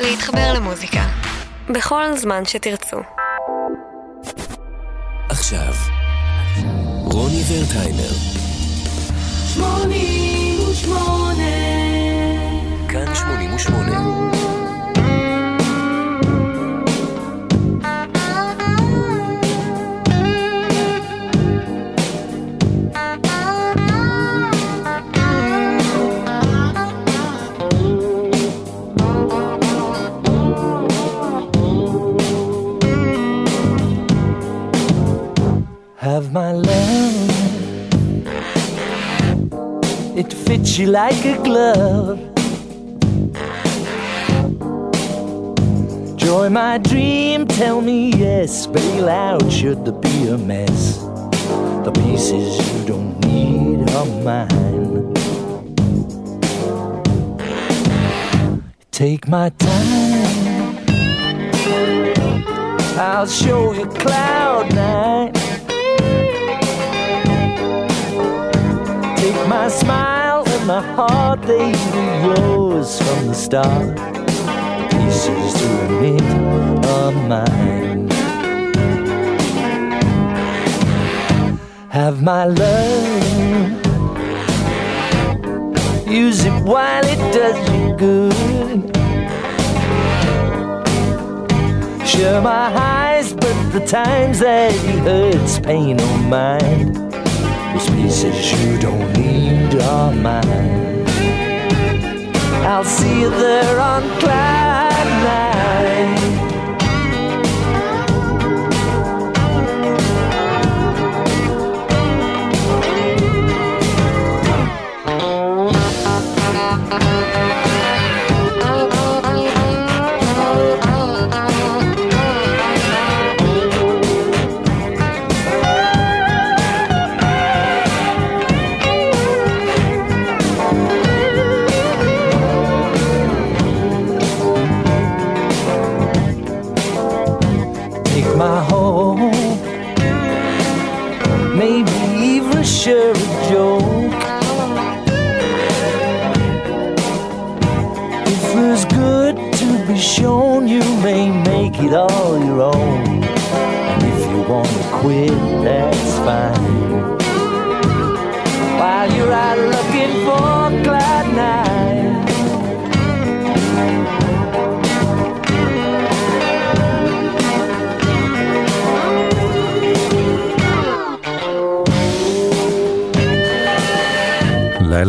להתחבר למוזיקה. בכל זמן שתרצו. עכשיו, רוני ורטהיימר. שמונים ושמונה. כאן 88. Have my love, it fits you like a glove. Joy, my dream, tell me yes. Bail out should there be a mess. The pieces you don't need are mine. Take my time. I'll show you cloud nine. My smile and my heart, they were yours from the start. Pieces to admit are mine. Have my love. Use it while it does you good. Share my highs, but the times that he hurts, pain or mine. Those pieces you don't need a man. I'll see you there on cloud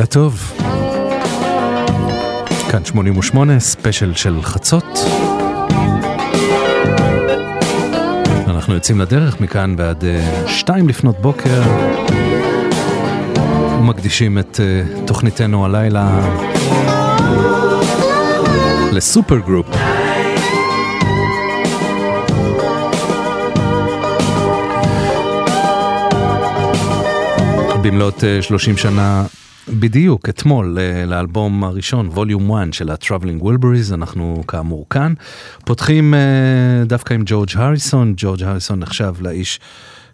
טוב. כאן 88, ספיישל של חצות. אנחנו יוצאים לדרך מכאן ועד אה, שתיים לפנות בוקר ומקדישים את אה, תוכניתנו הלילה לסופר גרופ. במלאת אה, 30 שנה בדיוק אתמול אה, לאלבום הראשון Volume 1 של ה-Traveling Wilburys אנחנו כאמור כאן. פותחים אה, דווקא עם ג'ורג' הריסון. ג'ורג' הריסון נחשב לאיש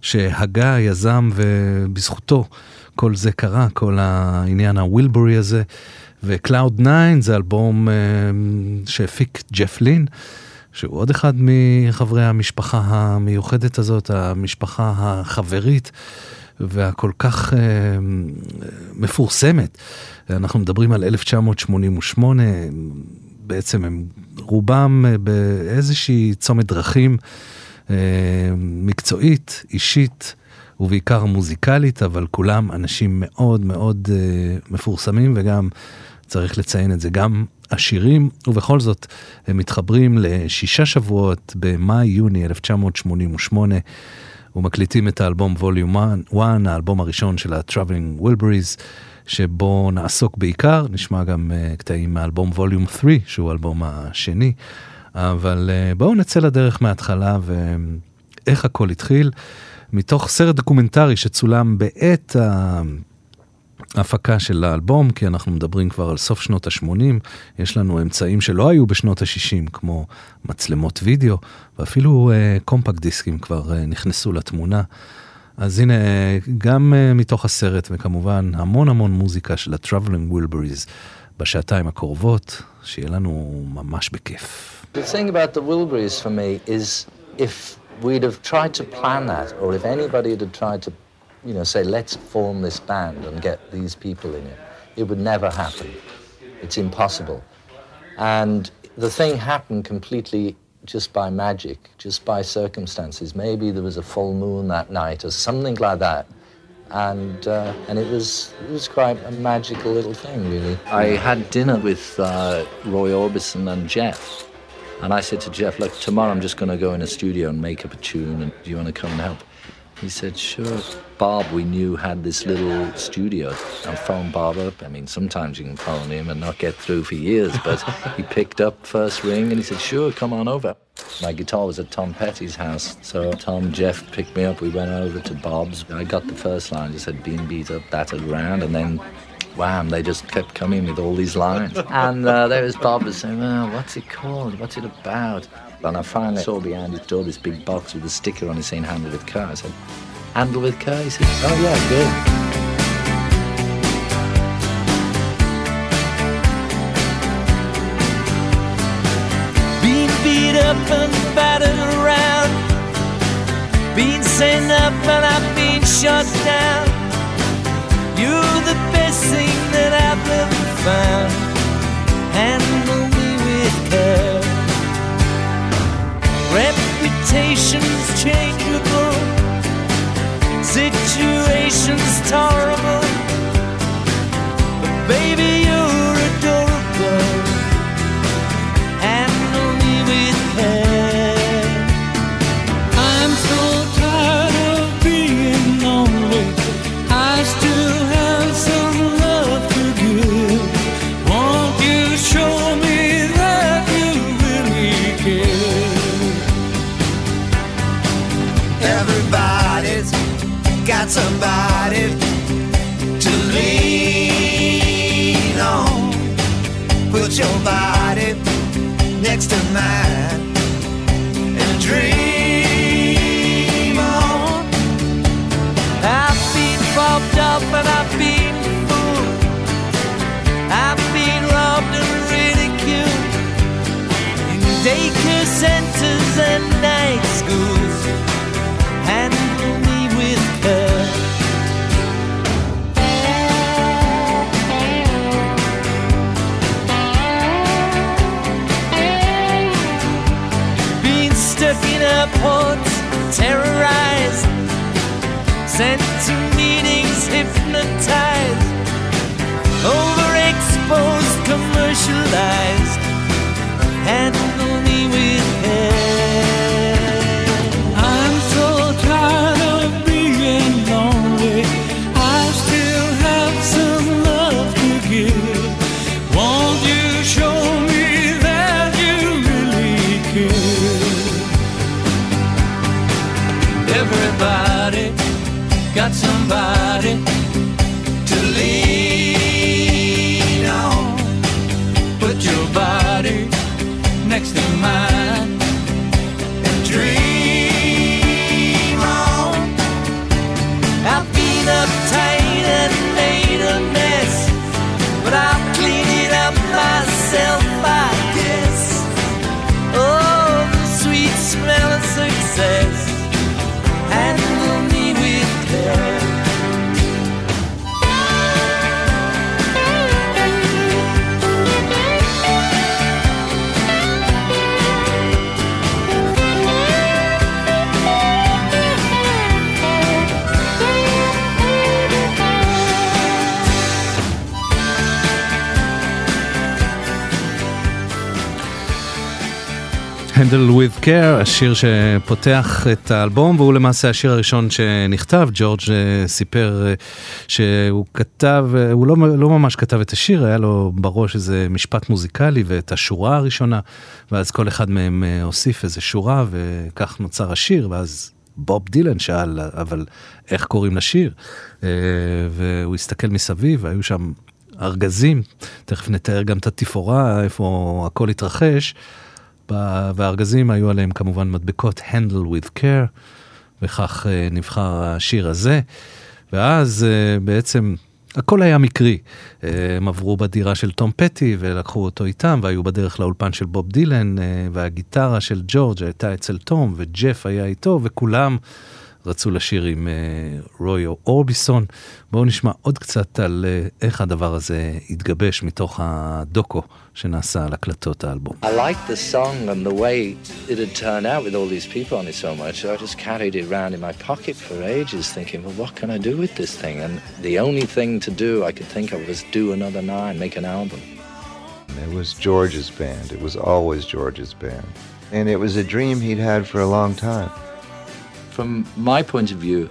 שהגה יזם ובזכותו כל זה קרה כל העניין הווילבורי הזה. ו-Cloud 9 זה אלבום אה, שהפיק ג'ף לין. שהוא עוד אחד מחברי המשפחה המיוחדת הזאת, המשפחה החברית והכל כך אה, מפורסמת. אנחנו מדברים על 1988, בעצם הם רובם אה, באיזושהי צומת דרכים אה, מקצועית, אישית. ובעיקר מוזיקלית, אבל כולם אנשים מאוד מאוד אה, מפורסמים וגם צריך לציין את זה, גם עשירים, ובכל זאת הם מתחברים לשישה שבועות במאי-יוני 1988 ומקליטים את האלבום Volume 1, האלבום הראשון של ה-Traveling Wilburys, שבו נעסוק בעיקר, נשמע גם uh, קטעים מאלבום Volume 3, שהוא האלבום השני, אבל uh, בואו נצא לדרך מההתחלה ואיך הכל התחיל, מתוך סרט דוקומנטרי שצולם בעת ה... ההפקה של האלבום, כי אנחנו מדברים כבר על סוף שנות ה-80, יש לנו אמצעים שלא היו בשנות ה-60, כמו מצלמות וידאו, ואפילו uh, קומפקט דיסקים כבר uh, נכנסו לתמונה. אז הנה, גם uh, מתוך הסרט, וכמובן המון המון מוזיקה של ה-Traveling Wilburys, בשעתיים הקרובות, שיהיה לנו ממש בכיף. The thing about the Wilburys for me is if we'd have tried to plan that, or if anybody had tried to, you know, say, let's form this band and get these people in it, it would never happen. It's impossible. And the thing happened completely just by magic, just by circumstances. Maybe there was a full moon that night or something like that. And, uh, and it, was, it was quite a magical little thing, really. I had dinner with uh, Roy Orbison and Jeff. And I said to Jeff, look, tomorrow I'm just going to go in a studio and make up a tune, and do you want to come and help? He said, sure. Bob, we knew, had this little studio. I phoned Bob up. I mean, sometimes you can phone him and not get through for years, but he picked up first ring and he said, sure, come on over. My guitar was at Tom Petty's house, so Tom, Jeff picked me up. We went over to Bob's. I got the first line, just said, been beat up, battered around, and then wham, they just kept coming with all these lines. and uh, there was Bob was saying, well, what's it called? What's it about? And I finally saw behind his door this big box with a sticker on it saying handle with care. I said, handle with care? He said, oh yeah, good. Been beat up and battered around. Been sent up and I've been down. You're the best thing that I've ever found. Reputation's changeable. Situation's tolerable. Somebody to lean on. Put your body next to mine Handle with Care, השיר שפותח את האלבום, והוא למעשה השיר הראשון שנכתב. ג'ורג' אה, סיפר אה, שהוא כתב, אה, הוא לא, לא ממש כתב את השיר, היה לו בראש איזה משפט מוזיקלי ואת השורה הראשונה, ואז כל אחד מהם הוסיף איזה שורה, וכך נוצר השיר, ואז בוב דילן שאל, אבל איך קוראים לשיר? והוא הסתכל מסביב, והיו שם ארגזים, תכף נתאר גם את התפאורה, איפה הכל התרחש. והארגזים היו עליהם כמובן מדבקות Handle with Care, וכך אה, נבחר השיר הזה. ואז אה, בעצם הכל היה מקרי. אה, הם עברו בדירה של תום פטי ולקחו אותו איתם והיו בדרך לאולפן של בוב דילן והגיטרה של ג'ורג' הייתה אצל תום וג'ף היה איתו וכולם רצו לשיר עם אה, רוי אורביסון. בואו נשמע עוד קצת על איך הדבר הזה התגבש מתוך הדוקו שנעשה על הקלטות האלבום. I liked the song and the way it had turned out with all these people on it so much. I just carried it around in my pocket for ages, thinking, well, what can I do with this thing? And the only thing to do I could think of was do another nine, make an album. It was George's band. It was always George's band. And it was a dream he'd had for a long time. From my point of view,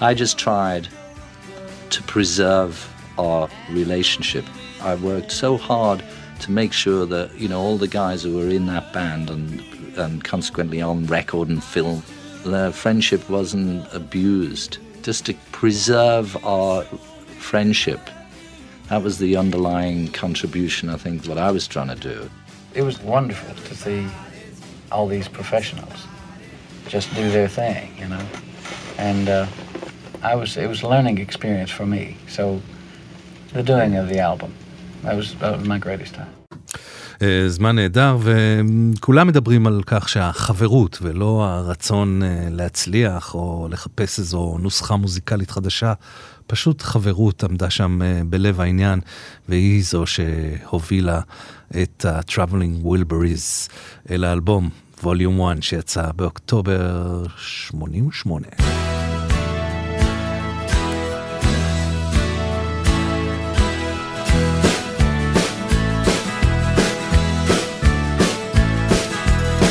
I just tried to preserve our relationship. I worked so hard to make sure that you know all the guys who were in that band and and consequently on record and film, their friendship wasn't abused. Just to preserve our friendship. That was the underlying contribution, I think, what I was trying to do. It was wonderful to see all these professionals just do their thing, you know. And uh, I was it was a learning experience for me. So the doing of the album, אה, זמן נהדר, וכולם מדברים על כך שהחברות ולא הרצון אה, להצליח או לחפש איזו נוסחה מוזיקלית חדשה, פשוט חברות עמדה שם אה, בלב העניין, והיא זו שהובילה את ה-Traveling Wilburys אל האלבום, ווליום 1, שיצא באוקטובר 88.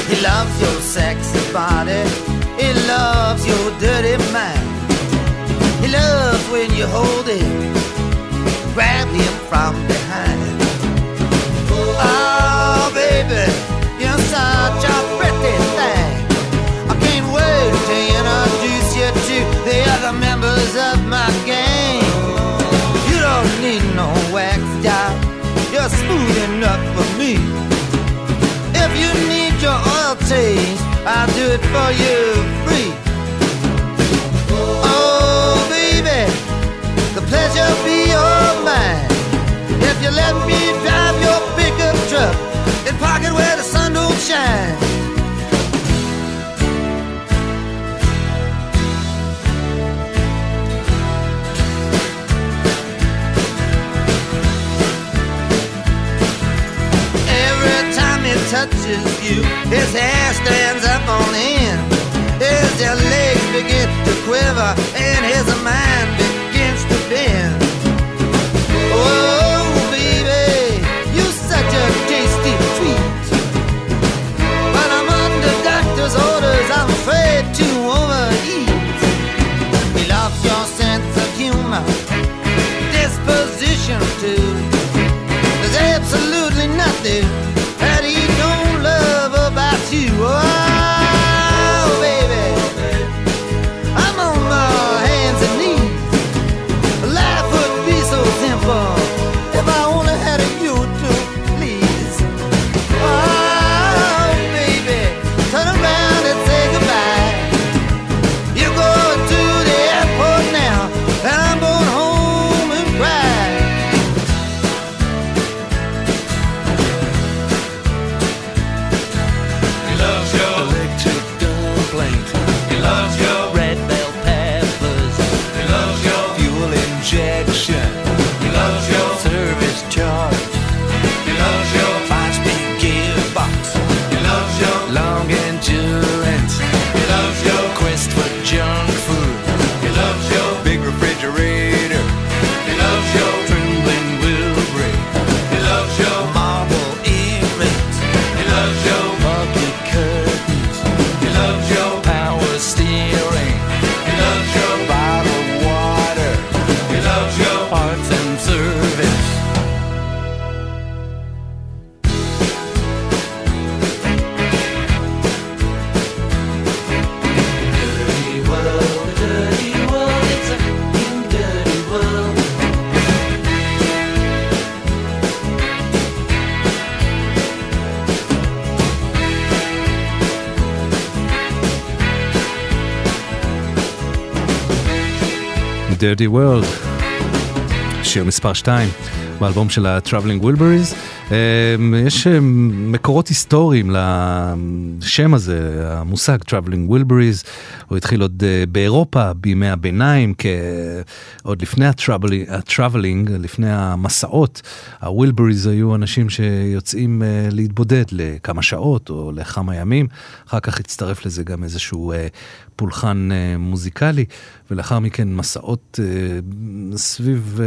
He loves your sexy body. He loves your dirty mind. He loves when you hold him, grab him from behind. Oh, oh, baby, you're such a pretty thing. I can't wait to introduce you to the other members of my gang. You don't need no wax job. You're smooth enough for me. Change, I'll do it for you free. Oh, baby, the pleasure be all mine. If you let me drive your pickup truck and park it where the sun don't shine. Touches you, his hair stands up on end. His legs begin to quiver and his mind Dirty World שיר מספר 2 באלבום של ה-Traveling Wilburys. יש מקורות היסטוריים לשם הזה, המושג Traveling Wilburys. הוא התחיל עוד באירופה בימי הביניים, עוד לפני ה-Traveling, לפני המסעות. ה-Wilburys היו אנשים שיוצאים להתבודד לכמה שעות או לכמה ימים. אחר כך הצטרף לזה גם איזשהו פולחן מוזיקלי, ולאחר מכן מסעות סביב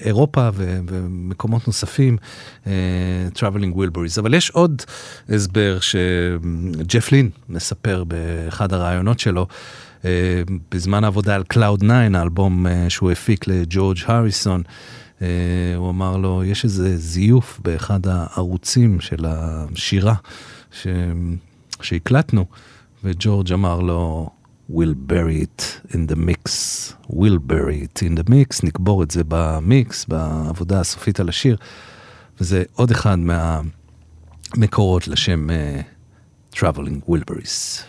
אירופה ומקומות נוספים, Traveling Wilburys. אבל יש עוד הסבר שג'ף לין מספר באחד הראיונות שלו. בזמן העבודה על Cloud 9, האלבום שהוא הפיק לג'ורג' הריסון, הוא אמר לו, יש איזה זיוף באחד הערוצים של השירה ש... שהקלטנו, וג'ורג' אמר לו, we'll bury it in the mix, we'll bury it in the mix, נקבור את זה במיקס, בעבודה הסופית על השיר, וזה עוד אחד מהמקורות לשם uh, Traveling Wilburys.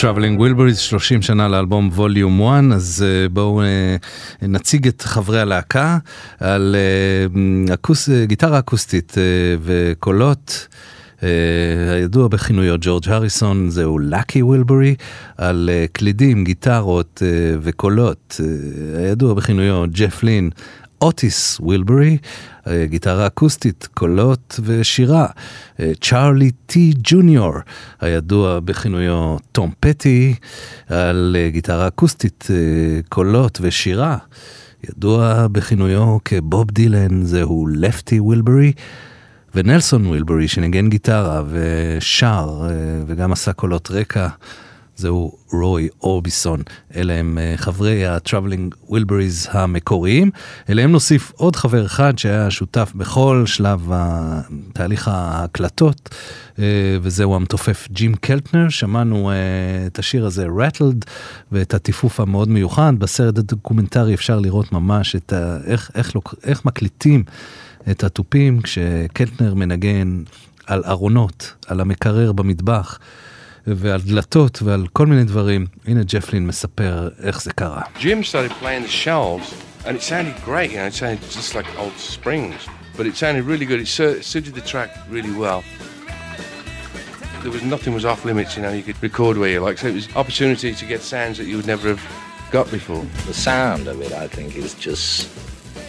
Traveling Wilburys, 30 שנה לאלבום ווליום 1, אז uh, בואו uh, נציג את חברי הלהקה על uh, אקוס, uh, גיטרה אקוסטית uh, וקולות. Uh, הידוע בכינויו ג'ורג' הריסון זהו לקי וילברי, על uh, קלידים, גיטרות uh, וקולות, uh, הידוע בכינויו ג'ף לין, אוטיס וילברי, גיטרה אקוסטית, קולות ושירה. צ'ארלי טי ג'וניור, הידוע בכינויו תום פטי, על גיטרה אקוסטית, קולות ושירה. ידוע בכינויו כבוב דילן, זהו לפטי וילברי. ונלסון וילברי שניגן גיטרה ושר וגם עשה קולות רקע. זהו רוי אורביסון. אלה הם אה, חברי ה-Traveling Wilburys המקוריים. אליהם נוסיף עוד חבר אחד שהיה שותף בכל שלב תהליך ההקלטות, אה, וזהו המתופף ג'ים קלטנר. שמענו אה, את השיר הזה, Rattled, ואת הטיפוף המאוד מיוחד. בסרט הדוקומנטרי אפשר לראות ממש את ה... איך, איך, איך, איך מקליטים את התופים כשקלטנר מנגן על ארונות, על המקרר במטבח. ועל דלתות ועל כל מיני דברים. הנה ג'פלין מספר איך זה קרה. Jim started playing the shelves and it sounded great, you know, it sounded just like old springs, but it sounded really good. It suited the track really well. There was nothing was off limits, you know, you could record where you like. So it was opportunity to get sounds that you would never have got before. The sound of it, I think, is just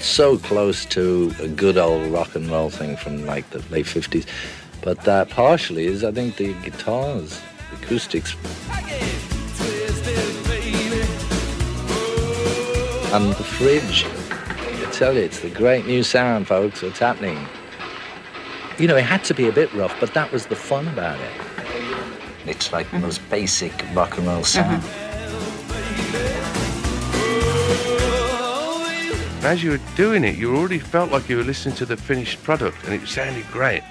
so close to a good old rock and roll thing from like the late 50s. But that partially is, I think, the guitars acoustics. And the fridge. I tell you, it's the great new sound, folks. What's happening? You know, it had to be a bit rough, but that was the fun about it. It's like the most basic rock and roll sound. Mm-hmm. As you were doing it, you already felt like you were listening to the finished product, and it sounded great.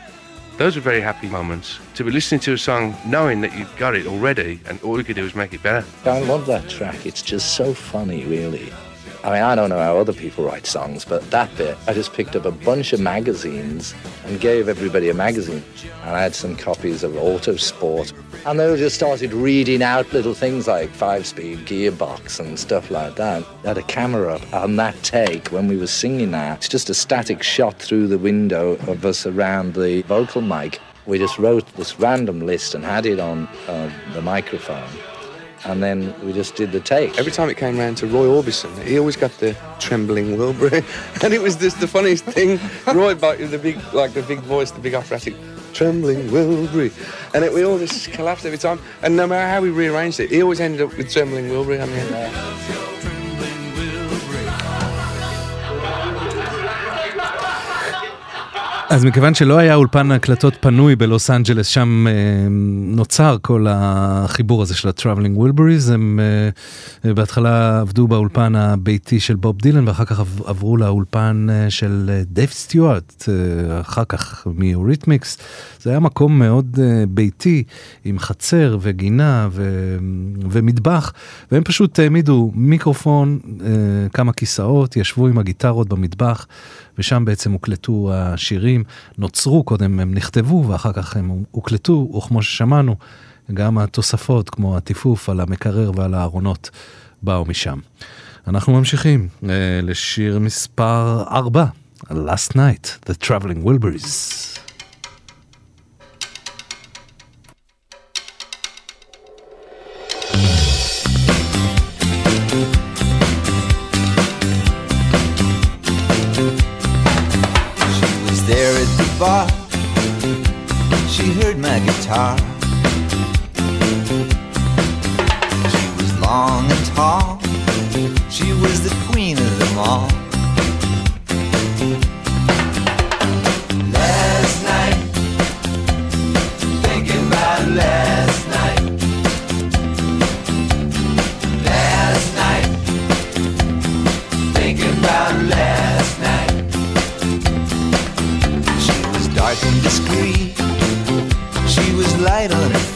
Those were very happy moments. To be listening to a song knowing that you've got it already and all you could do is make it better. I love that track. It's just so funny, really. I mean, I don't know how other people write songs, but that bit, I just picked up a bunch of magazines and gave everybody a magazine. And I had some copies of Autosport. And they just started reading out little things like five speed gearbox and stuff like that. I had a camera up on that take when we were singing that. It's just a static shot through the window of us around the vocal mic. We just wrote this random list and had it on uh, the microphone and then we just did the take. Every time it came round to Roy Orbison, he always got the trembling Wilbury, and it was just the funniest thing. Roy, the big, like the big voice, the big operatic, trembling Wilbury, and it, we all just collapsed every time. And no matter how we rearranged it, he always ended up with trembling Wilbury. I mean. Uh, אז מכיוון שלא היה אולפן הקלטות פנוי בלוס אנג'לס, שם אה, נוצר כל החיבור הזה של ה-Traveling Wilburys, הם אה, בהתחלה עבדו באולפן הביתי של בוב דילן, ואחר כך עברו לאולפן אה, של אה, דייב סטיוארט, אה, אחר כך מיוריתמיקס. זה היה מקום מאוד אה, ביתי, עם חצר וגינה ו, ומטבח, והם פשוט העמידו מיקרופון, אה, כמה כיסאות, ישבו עם הגיטרות במטבח. ושם בעצם הוקלטו השירים, נוצרו קודם, הם נכתבו ואחר כך הם הוקלטו, וכמו ששמענו, גם התוספות כמו הטיפוף על המקרר ועל הארונות באו משם. אנחנו ממשיכים uh, לשיר מספר 4, Last Night, The Traveling Wilburys. Bar. She heard my guitar. She was long and tall. She was the queen of them all. Light on her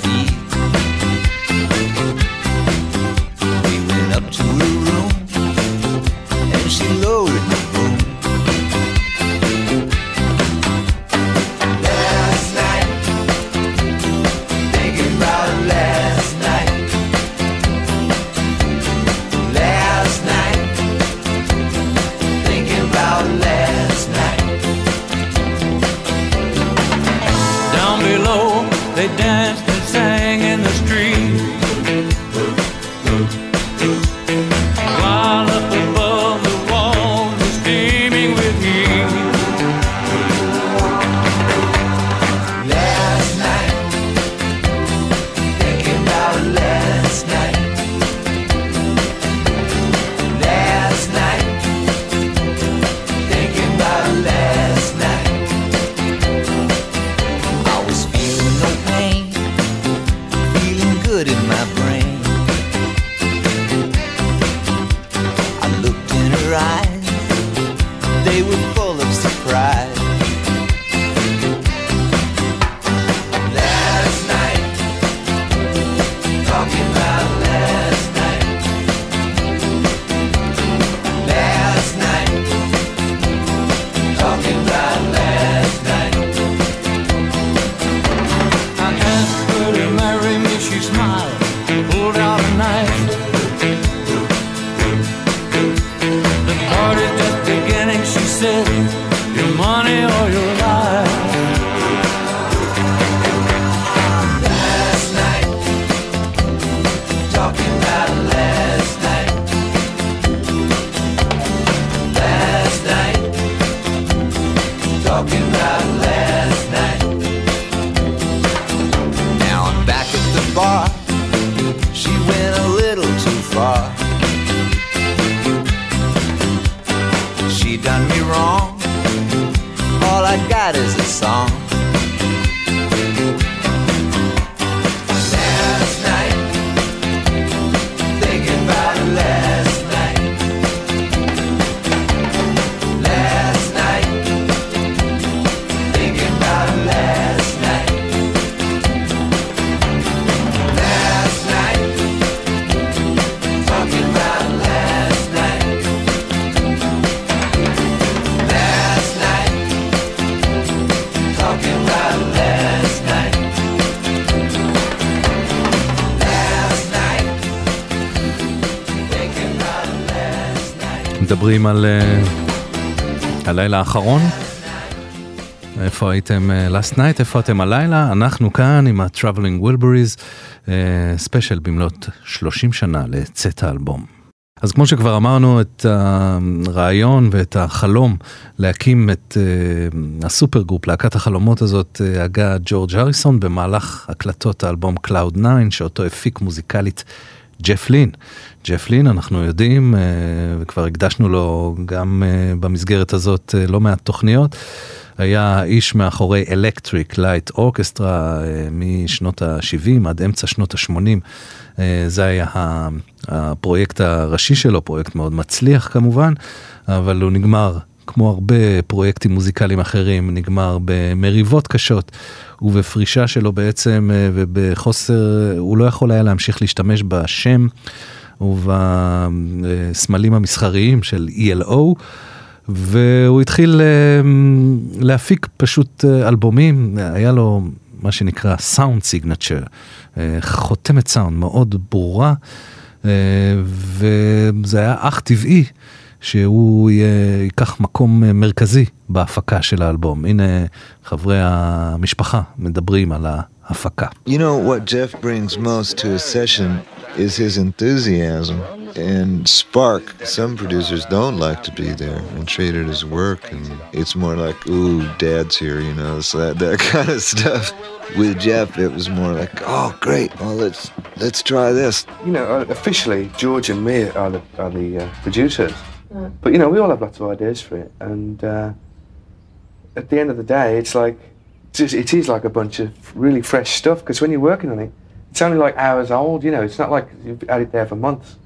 מדברים על אה, הלילה האחרון. איפה הייתם אה, last night, איפה אתם הלילה? אנחנו כאן עם ה-Traveling Wilburys, ספיישל במלאת 30 שנה לצאת האלבום. אז כמו שכבר אמרנו, את הרעיון ואת החלום להקים את uh, הסופר גרופ, להקת החלומות הזאת, הגה ג'ורג' הריסון במהלך הקלטות האלבום Cloud 9, שאותו הפיק מוזיקלית ג'ף לין. ג'ף לין, אנחנו יודעים, uh, וכבר הקדשנו לו גם uh, במסגרת הזאת uh, לא מעט תוכניות. היה איש מאחורי Electric Light Orchestra משנות ה-70 עד אמצע שנות ה-80. אה, זה היה הפרויקט הראשי שלו, פרויקט מאוד מצליח כמובן, אבל הוא נגמר, כמו הרבה פרויקטים מוזיקליים אחרים, נגמר במריבות קשות ובפרישה שלו בעצם, אה, ובחוסר, הוא לא יכול היה להמשיך להשתמש בשם ובסמלים המסחריים של ELO. והוא התחיל אה, להפיק פשוט אלבומים, היה לו מה שנקרא סאונד סיגנצ'ר, אה, חותמת סאונד מאוד ברורה, אה, וזה היה אך טבעי שהוא ייקח מקום מרכזי בהפקה של האלבום. הנה חברי המשפחה מדברים על ההפקה. You know what Jeff brings most to a session is his enthusiasm and spark. Some producers don't like to be there and treat it as work, and it's more like, ooh, dad's here, you know, so that, that kind of stuff. With Jeff, it was more like, oh, great, well, let's let's try this. You know, uh, officially, George and me are the, are the uh, producers, but you know, we all have lots of ideas for it, and uh, at the end of the day, it's like it is like a bunch of really fresh stuff because when you're working on it, it's only like hours old. You know, it's not like you've had it there for months.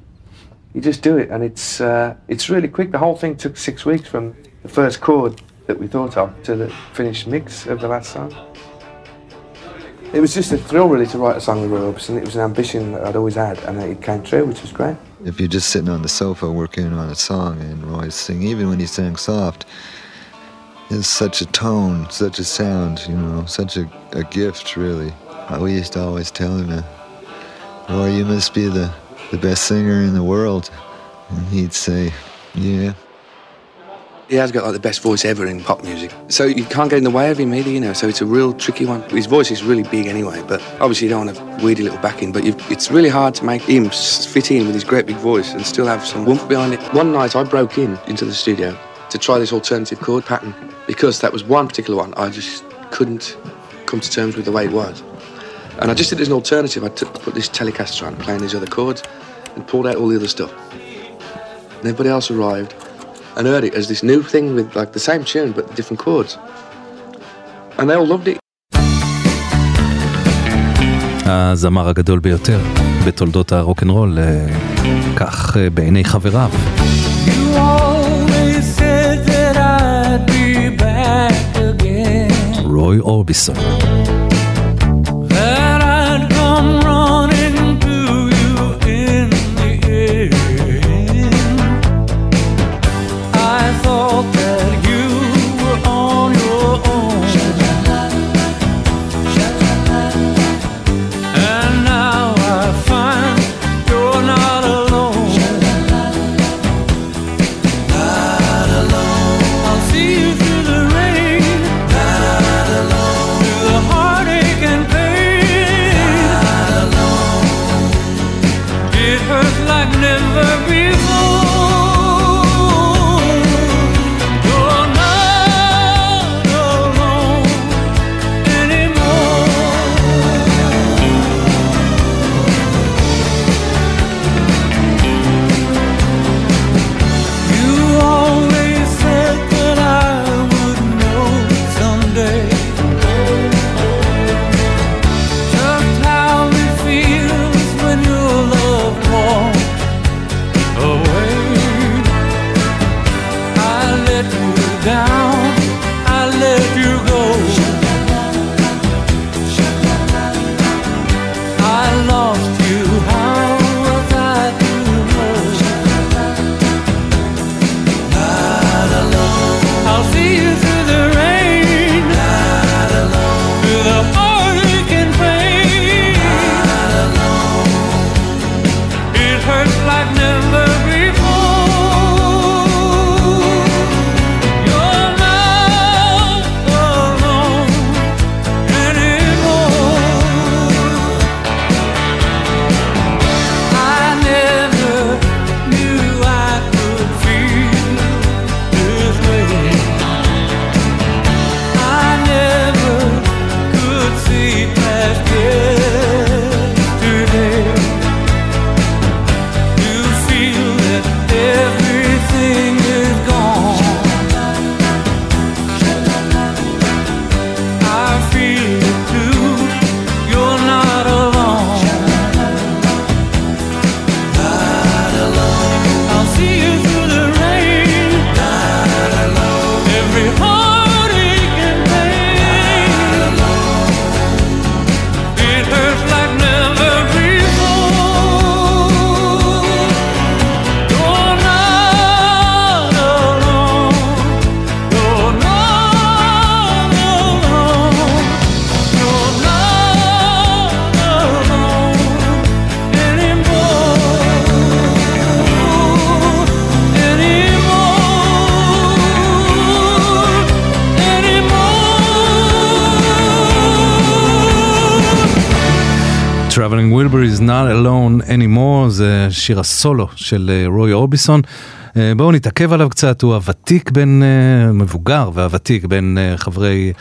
You just do it, and it's uh, it's really quick. The whole thing took six weeks from the first chord that we thought of to the finished mix of the last song. It was just a thrill, really, to write a song with Roy Orbison. It was an ambition that I'd always had, and it came true, which was great. If you're just sitting on the sofa working on a song and Roy's singing, even when he sang soft, it's such a tone, such a sound, you know, such a, a gift, really. We used to always tell him, Roy, you must be the, the best singer in the world. And he'd say, yeah. He has got like the best voice ever in pop music. So you can't get in the way of him either, you know, so it's a real tricky one. His voice is really big anyway, but obviously you don't want a weirdy little backing, but it's really hard to make him fit in with his great big voice and still have some warmth behind it. One night I broke in into the studio to try this alternative chord pattern because that was one particular one I just couldn't come to terms with the way it was. And I just did as an alternative, I took, put this Telecaster on, playing these other chords, and pulled out all the other stuff. And everybody else arrived and heard it as this new thing with like the same tune but different chords. And they all loved it. הזמר הגדול ביותר בתולדות הרוקנרול, כך בעיני חבריו. רוי אורביסון. שיר הסולו של אה, רוי אורביסון. אה, בואו נתעכב עליו קצת, הוא הוותיק בין, אה, מבוגר והוותיק בין חברי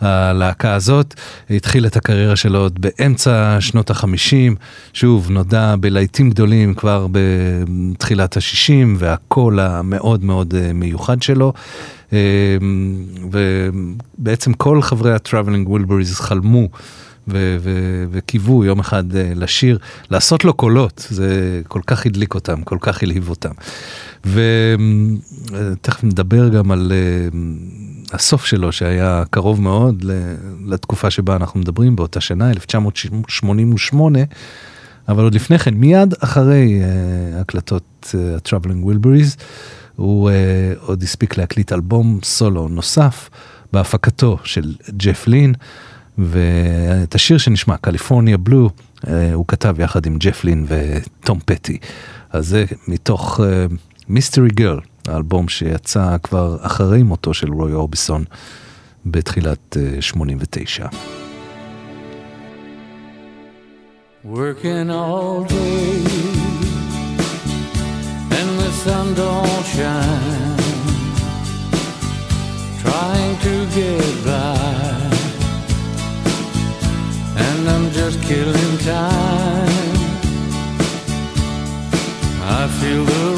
הלהקה הזאת. התחיל את הקריירה שלו עוד באמצע שנות החמישים, שוב, נודע בלהיטים גדולים כבר בתחילת השישים, והקול המאוד מאוד מיוחד שלו. ובעצם כל חברי ה-Traveling Wilburys חלמו. וקיוו יום אחד אה, לשיר, לעשות לו קולות, זה כל כך הדליק אותם, כל כך הלהיב אותם. ותכף נדבר גם על אה, הסוף שלו, שהיה קרוב מאוד לתקופה שבה אנחנו מדברים, באותה שנה, 1988, אבל עוד לפני כן, מיד אחרי uh, הקלטות uh, ה-Traveling Wilburys, הוא uh, עוד הספיק להקליט אלבום סולו נוסף בהפקתו של ג'ף לין. ואת השיר שנשמע, קליפורניה בלו, הוא כתב יחד עם ג'ף לין וטום פטי. אז זה מתוך מיסטרי uh, גרל, האלבום שיצא כבר אחרי מותו של רוי אורביסון בתחילת uh, 89. Working all day and the sun don't shine Trying to get just killing time. I feel the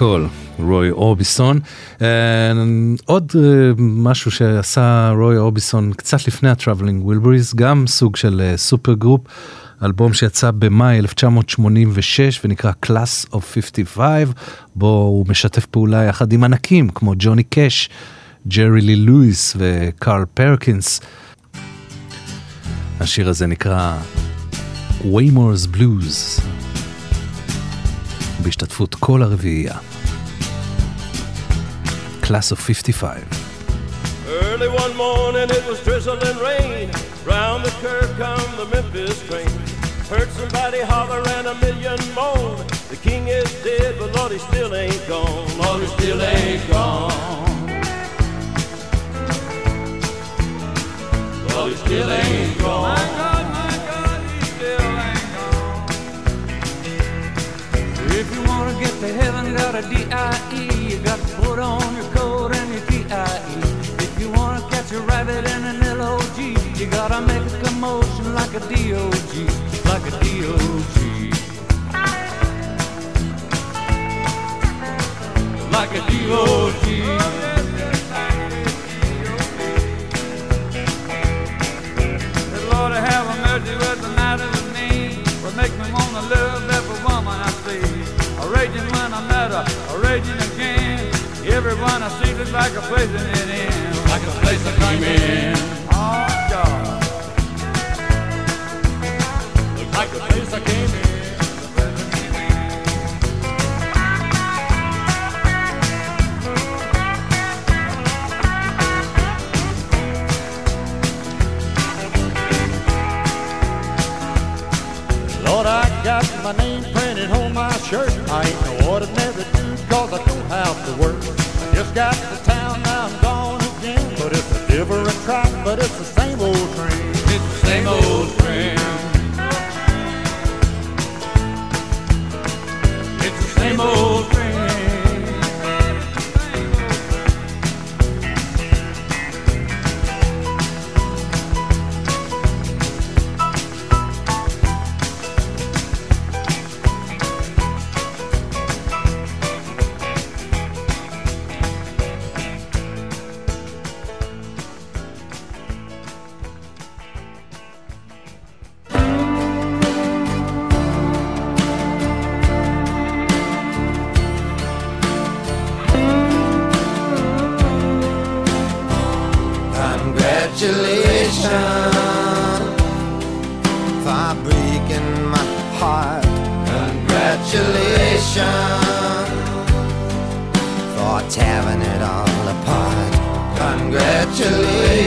קול, רוי אורביסון. אה, עוד אה, משהו שעשה רוי אורביסון קצת לפני ה-Traveling Wilburys, גם סוג של אה, סופר גרופ, אלבום שיצא במאי 1986 ונקרא Class of 55, בו הוא משתף פעולה יחד עם ענקים כמו ג'וני קאש, ג'רי לי לואיס וקארל פרקינס. השיר הזה נקרא Waymores Blues, בהשתתפות כל הרביעייה. Class of 55. Early one morning it was drizzling rain. Round the curve come the Memphis train. Heard somebody holler and a million moan. The king is dead, but Lord, he still ain't gone. Lord, he still ain't gone. Lord, he still ain't gone. Wanna get to heaven, got a D-I-E. You got to put on your coat and your T-I-E. If you wanna catch a rabbit in an L-O-G, you gotta make a commotion like a D-O-G, like a D-O-G. Like a D-O-G. Lord, have a mercy with the matter with me. What makes me wanna love raging when I met her, a raging again. Everyone I see looks like a place in it in. Like a place I came in. Oh, God. Like a place I came in. Lord, I got my name printed on my shirt. I ain't no ordinary dude cause I don't have to work. I just got to town, now I'm gone again. But it's a different track, but it's the same old train. It's the same old train. It's the same old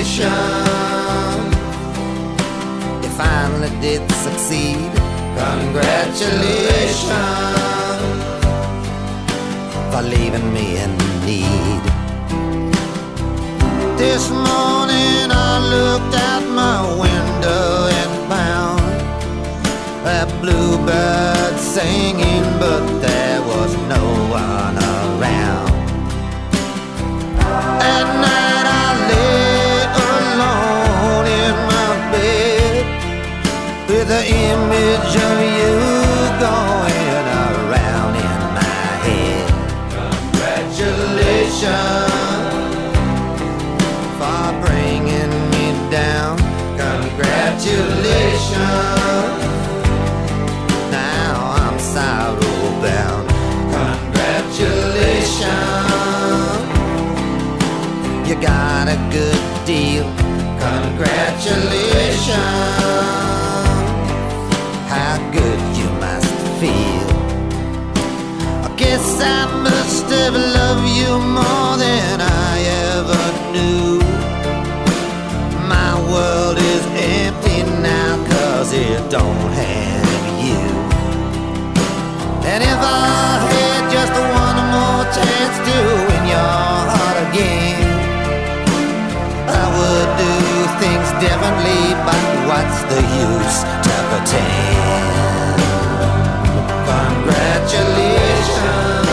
Congratulations, you finally did succeed. Congratulations for leaving me in need. This morning I looked out my window and found that bluebird singing, but there was no one around. At night the image of you going around in my head. Congratulations for bringing me down. Congratulations. Now I'm sorrow bound. Congratulations. You got a good deal. Congratulations. I must have loved you more than I ever knew. My world is empty now cause it don't have you. And if I had just one more chance to win your heart again, I would do things differently, but what's the use to pretend? Congratulations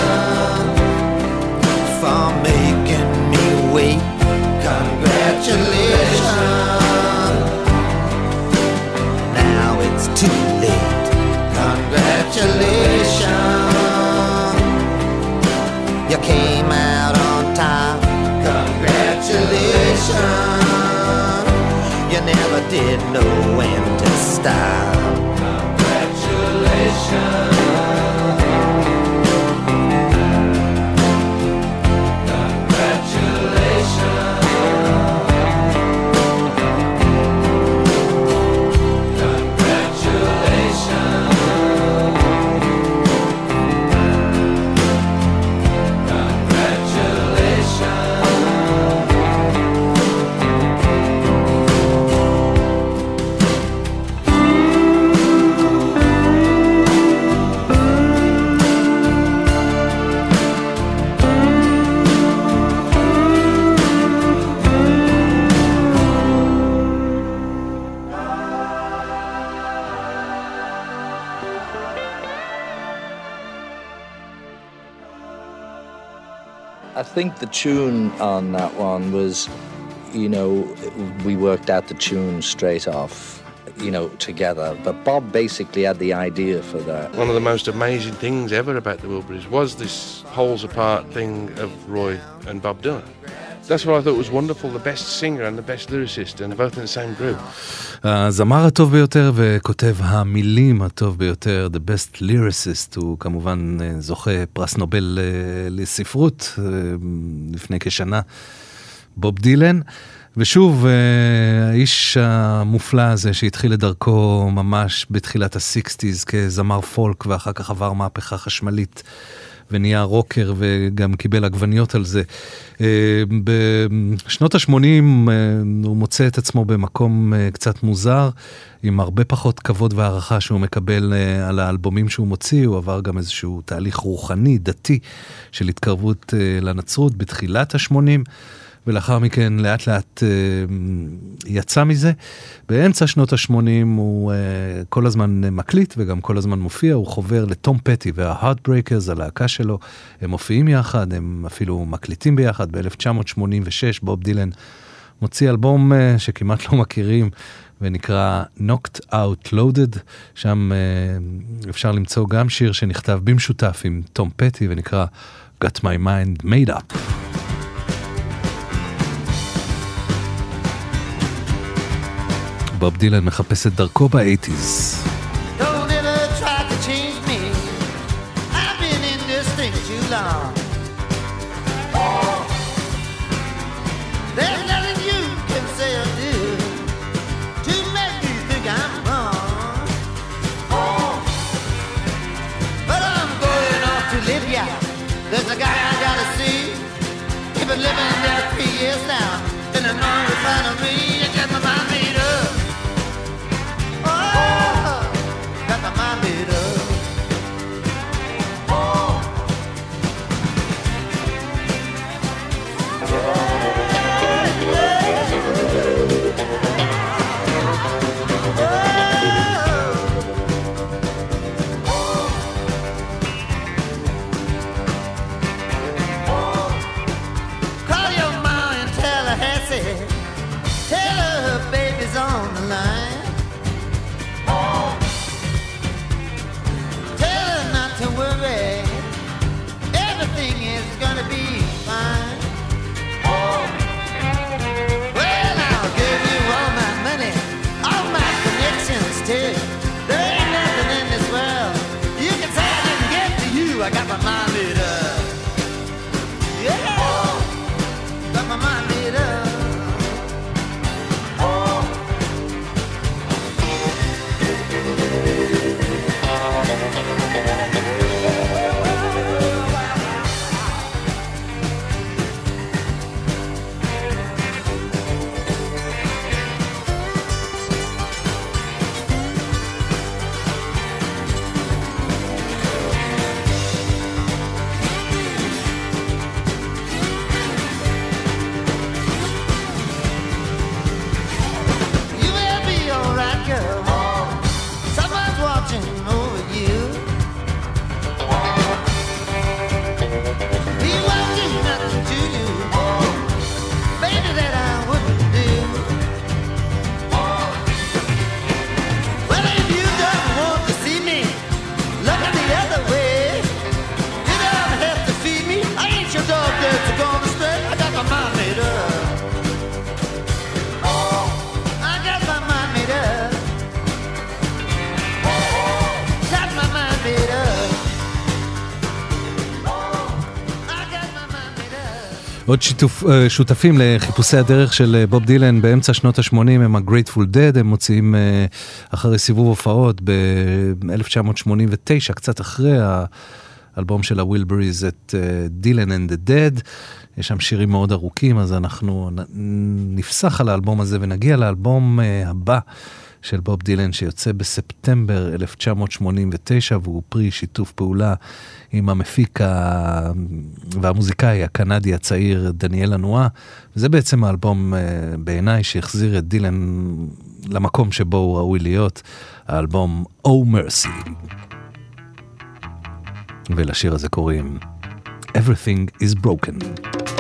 think the tune on that one was, you know, we worked out the tune straight off, you know, together. But Bob basically had the idea for that. One of the most amazing things ever about the Wilburys was this holes apart thing of Roy and Bob Dylan. That's what I thought was wonderful. The best singer and the best lyricist, and both in the same group. הזמר הטוב ביותר וכותב המילים הטוב ביותר, The Best Lyricist, הוא כמובן אה, זוכה פרס נובל אה, לספרות אה, לפני כשנה, בוב דילן. ושוב, האיש המופלא הזה שהתחיל את דרכו ממש בתחילת הסיקסטיז כזמר פולק ואחר כך עבר מהפכה חשמלית ונהיה רוקר וגם קיבל עגבניות על זה. אה, בשנות ה-80 אה, הוא מוצא את עצמו במקום אה, קצת מוזר, עם הרבה פחות כבוד והערכה שהוא מקבל על האלבומים שהוא מוציא, הוא עבר גם איזשהו תהליך רוחני, דתי, של התקרבות לנצרות בתחילת ה-80. ולאחר מכן לאט לאט אה, יצא מזה. באמצע שנות ה-80 הוא אה, כל הזמן מקליט וגם כל הזמן מופיע, הוא חובר לטום פטי וה-Heartbreakers, הלהקה שלו, הם מופיעים יחד, הם אפילו מקליטים ביחד. ב-1986 בוב דילן מוציא אלבום אה, שכמעט לא מכירים. ונקרא Knocked Out Loaded, שם uh, אפשר למצוא גם שיר שנכתב במשותף עם תום פטי ונקרא Got My Mind Made Up. בוב דילן מחפש את דרכו באייטיז. עוד שיתוף, אה, שותפים לחיפושי הדרך של אה, בוב דילן באמצע שנות ה-80 הם ה-Grateful Dead, הם מוציאים אה, אחרי סיבוב הופעות ב-1989, קצת אחרי האלבום של הווילבריז, את דילן and the Dead. יש שם שירים מאוד ארוכים, אז אנחנו נפסח על האלבום הזה ונגיע לאלבום הבא של בוב דילן שיוצא בספטמבר 1989 והוא פרי שיתוף פעולה עם המפיק והמוזיקאי הקנדי הצעיר דניאל אנואה. וזה בעצם האלבום אה, בעיניי שהחזיר את דילן למקום שבו הוא ראוי להיות, האלבום Oh Mercy. ולשיר הזה קוראים Everything is. Broken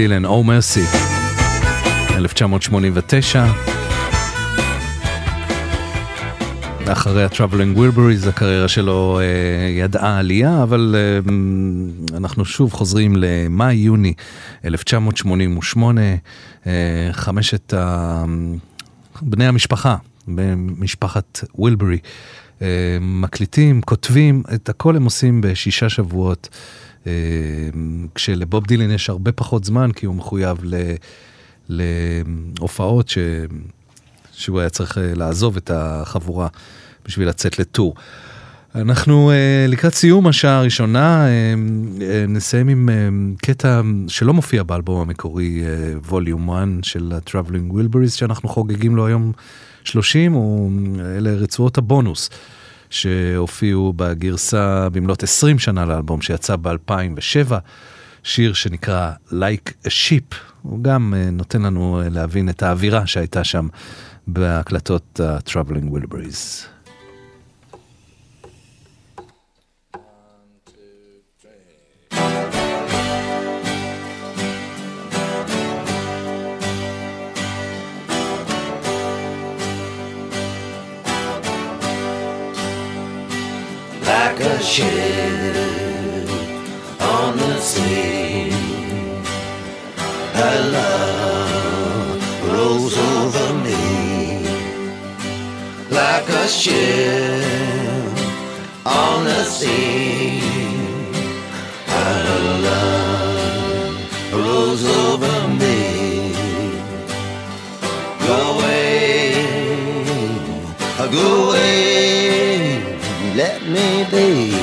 דילן, Oh Mercy, 1989. אחרי ה-Traveling Wilburys הקריירה שלו אה, ידעה עלייה, אבל אה, אנחנו שוב חוזרים למאי-יוני 1988, אה, חמשת ה... בני המשפחה, במשפחת וילברי, אה, מקליטים, כותבים, את הכל הם עושים בשישה שבועות. אה, כשלבוב דילן יש הרבה פחות זמן, כי הוא מחויב להופעות ש, שהוא היה צריך אה, לעזוב את החבורה בשביל לצאת לטור. אנחנו uh, לקראת סיום השעה הראשונה, uh, uh, נסיים עם קטע שלא מופיע באלבום המקורי ווליום uh, 1 של ה-Traveling Wilburys, שאנחנו חוגגים לו היום 30, או אלה רצועות הבונוס שהופיעו בגרסה במלאת 20 שנה לאלבום שיצא ב-2007, שיר שנקרא Like a Ship, הוא גם uh, נותן לנו uh, להבין את האווירה שהייתה שם בהקלטות ה-Traveling Wilburys. Like a ship on the sea. Her love rolls over me like a ship on the sea. Her love rolls over me. Go away, go away, rainy day.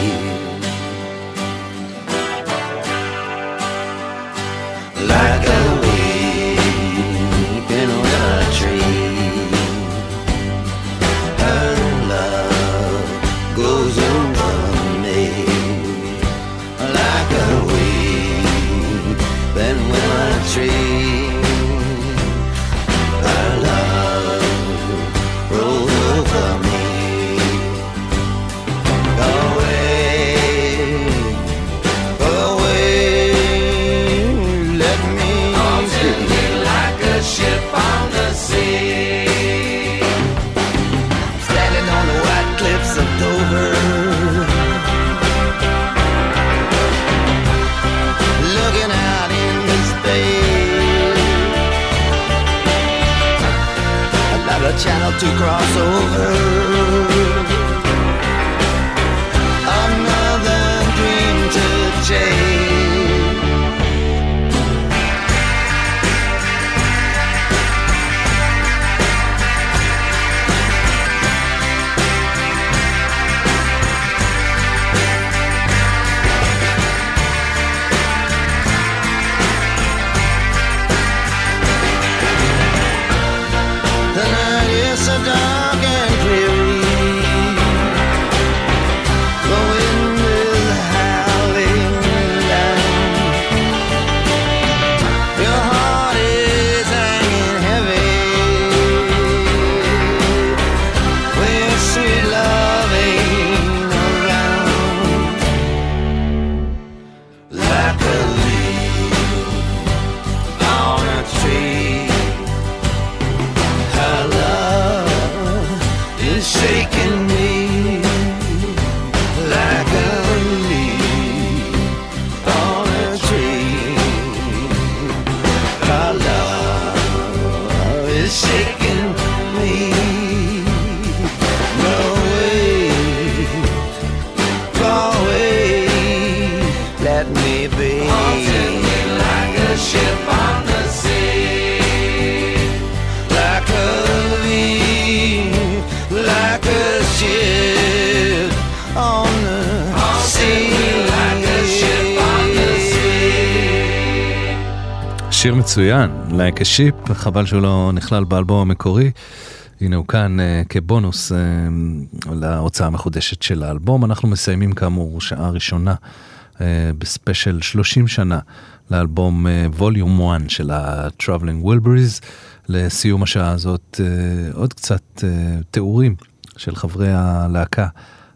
שיר מצוין, Like a Ship, חבל שהוא לא נכלל באלבום המקורי. הנה הוא כאן uh, כבונוס uh, להוצאה המחודשת של האלבום. אנחנו מסיימים כאמור שעה ראשונה uh, בספיישל 30 שנה לאלבום ווליום uh, 1 של ה-Traveling Wilburys. לסיום השעה הזאת uh, עוד קצת uh, תיאורים של חברי הלהקה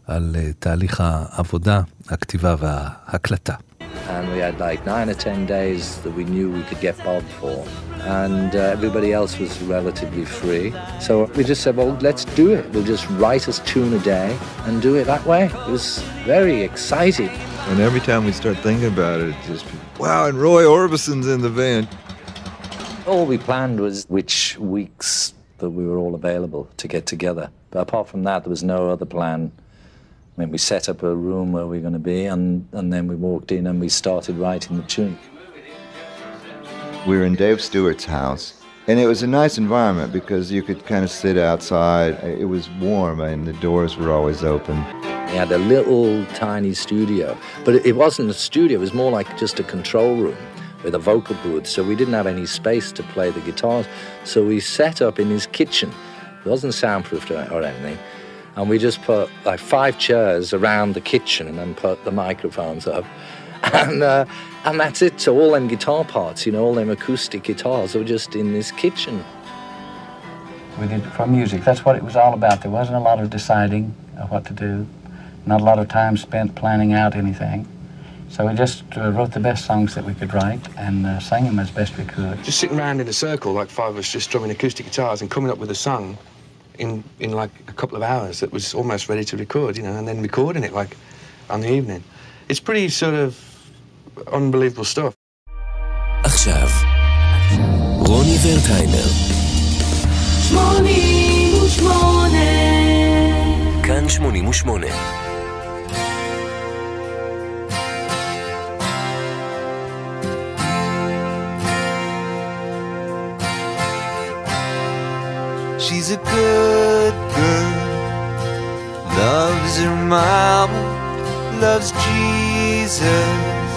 על uh, תהליך העבודה, הכתיבה וההקלטה. And we had like nine or ten days that we knew we could get Bob for. And uh, everybody else was relatively free. So we just said, well, let's do it. We'll just write a tune a day and do it that way. It was very exciting. And every time we start thinking about it, it's just, wow, and Roy Orbison's in the van. All we planned was which weeks that we were all available to get together. But apart from that, there was no other plan. Mean, we set up a room where we were going to be, and, and then we walked in and we started writing the tune. We were in Dave Stewart's house, and it was a nice environment because you could kind of sit outside. It was warm, and the doors were always open. He had a little tiny studio, but it wasn't a studio, it was more like just a control room with a vocal booth, so we didn't have any space to play the guitars. So we set up in his kitchen. It wasn't soundproofed or anything. And we just put like five chairs around the kitchen and then put the microphones up. And, uh, and that's it. So all them guitar parts, you know, all them acoustic guitars were just in this kitchen. We did it for music. That's what it was all about. There wasn't a lot of deciding of what to do, not a lot of time spent planning out anything. So we just uh, wrote the best songs that we could write and uh, sang them as best we could. Just sitting around in a circle, like five of us, just strumming acoustic guitars and coming up with a song in, in like a couple of hours that was almost ready to record, you know, and then recording it like on the evening. It's pretty sort of unbelievable stuff. עכשיו, רוני ורטהיימר, שמונים ושמונה כאן 88, She's a good girl, loves her mama, loves Jesus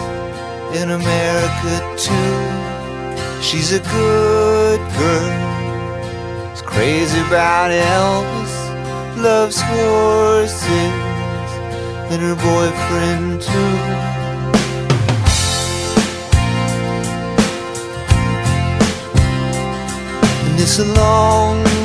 in America too. She's a good girl, is crazy about Elvis, loves horses and her boyfriend too. And it's a long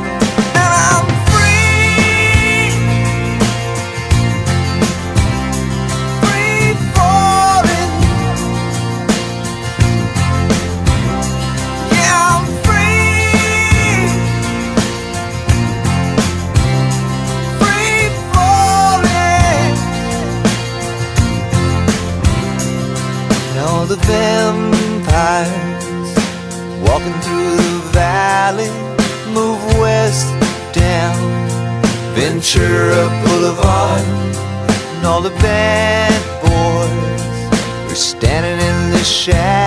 all the bad boys were standing in the shadows.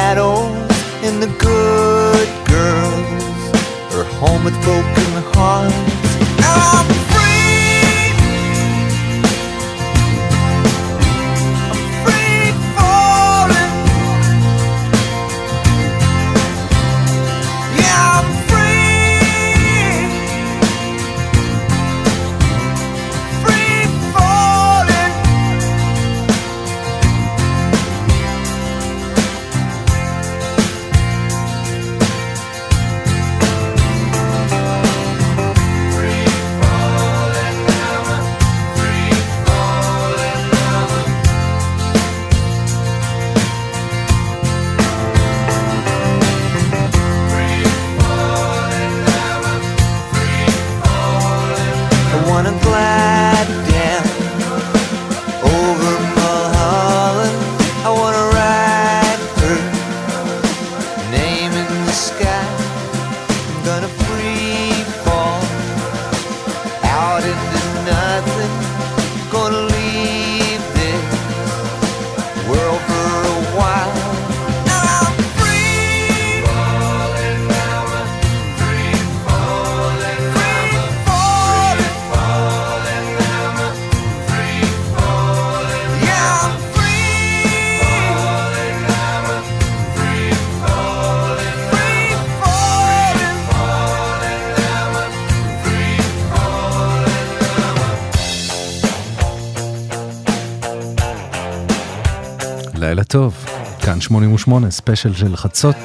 שמונה, ספיישל של חצות.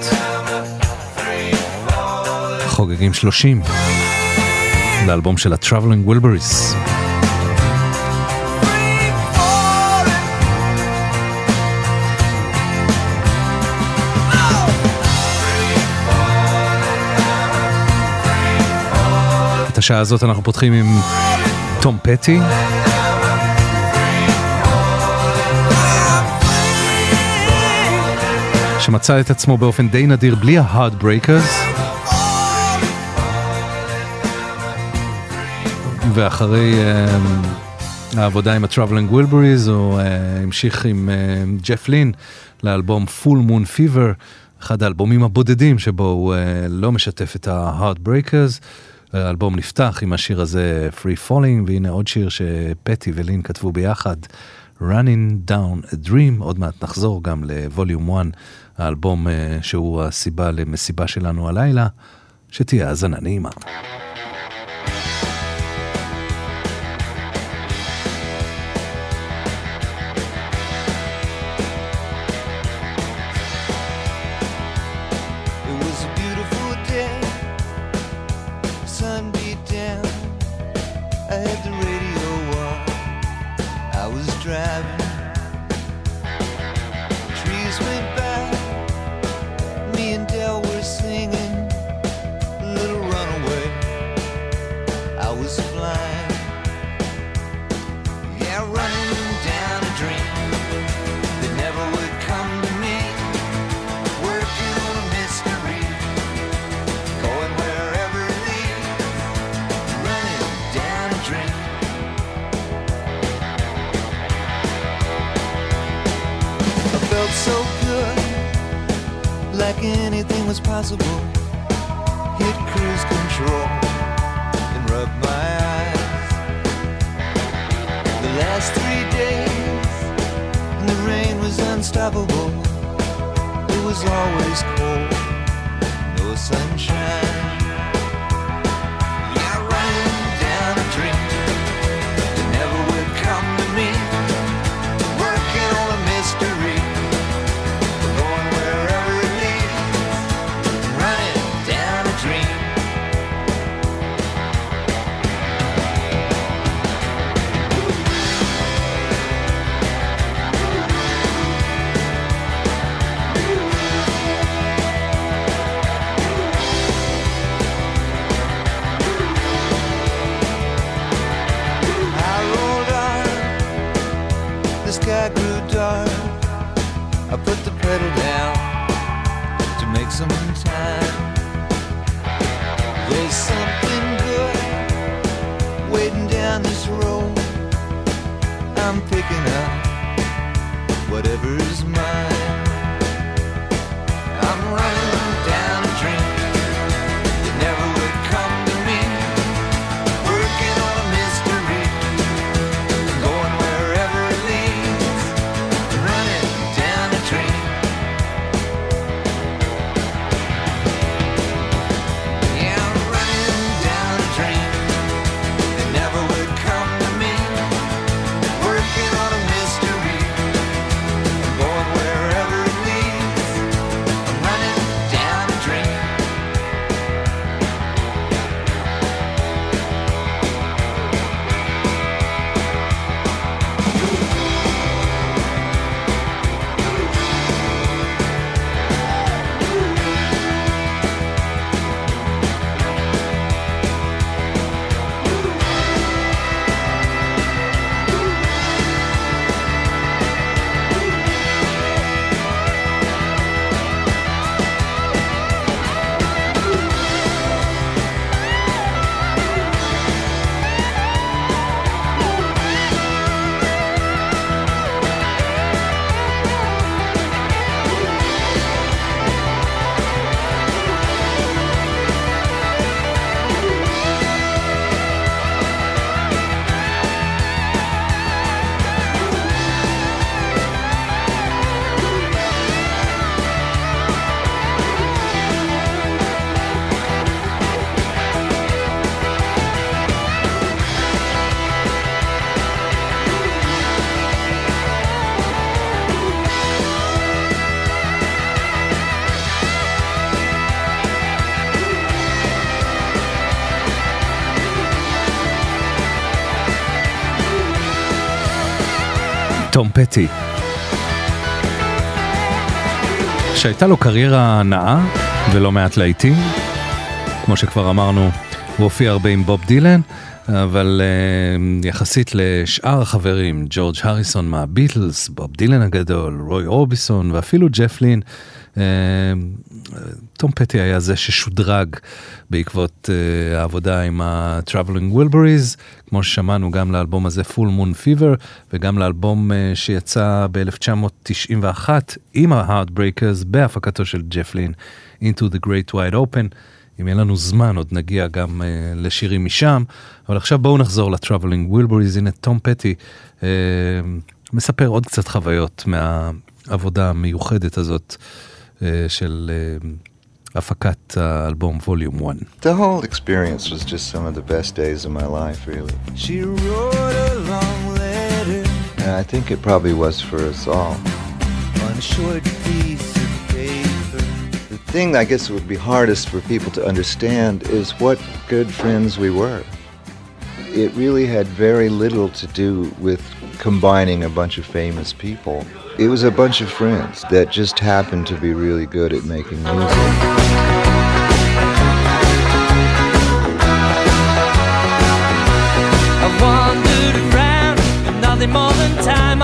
חוגגים 30, לאלבום של ה-Traveling Wilburys. את השעה הזאת אנחנו פותחים עם תום פטי שמצא את עצמו באופן די נדיר בלי ה-Heartbreakers. ואחרי uh, העבודה עם ה-Traveling Wilburys, הוא uh, המשיך עם אה, ג'ף uh, לין לאלבום Full Moon Fever, אחד האלבומים הבודדים שבו הוא uh, לא משתף את ה-Heartbreakers. האלבום נפתח עם השיר הזה Free Falling, והנה עוד שיר שפטי ולין כתבו ביחד, Running Down a Dream, עוד מעט נחזור גם לווליום 1 האלבום אה, שהוא הסיבה למסיבה שלנו הלילה, שתהיה האזנה נעימה. תום פטי. שהייתה לו קריירה נאה ולא מעט להיטים. כמו שכבר אמרנו, הוא הופיע הרבה עם בוב דילן, אבל uh, יחסית לשאר החברים, ג'ורג' הריסון מהביטלס, בוב דילן הגדול, רוי אורביסון ואפילו ג'ף לין, uh, תום פטי היה זה ששודרג בעקבות uh, העבודה עם ה-Traveling Wilburys, כמו ששמענו גם לאלבום הזה Full Moon Fever וגם לאלבום uh, שיצא ב-1991 עם ה-Heartbreakers בהפקתו של ג'ף לין, Into the Great Wide Open. אם יהיה לנו זמן עוד נגיע גם uh, לשירים משם, אבל עכשיו בואו נחזור ל-Traveling Wilburys, הנה תום פטי מספר עוד קצת חוויות מהעבודה המיוחדת הזאת. uh, של uh, הפקת האלבום ווליום 1. The whole experience was just some of the best days of my life, really. She wrote a long letter And I think it probably was for us all. on a short piece of paper. The thing I guess would be hardest for people to understand is what good friends we were. It really had very little to do with combining a bunch of famous people. It was a bunch of friends that just happened to be really good at making music. Time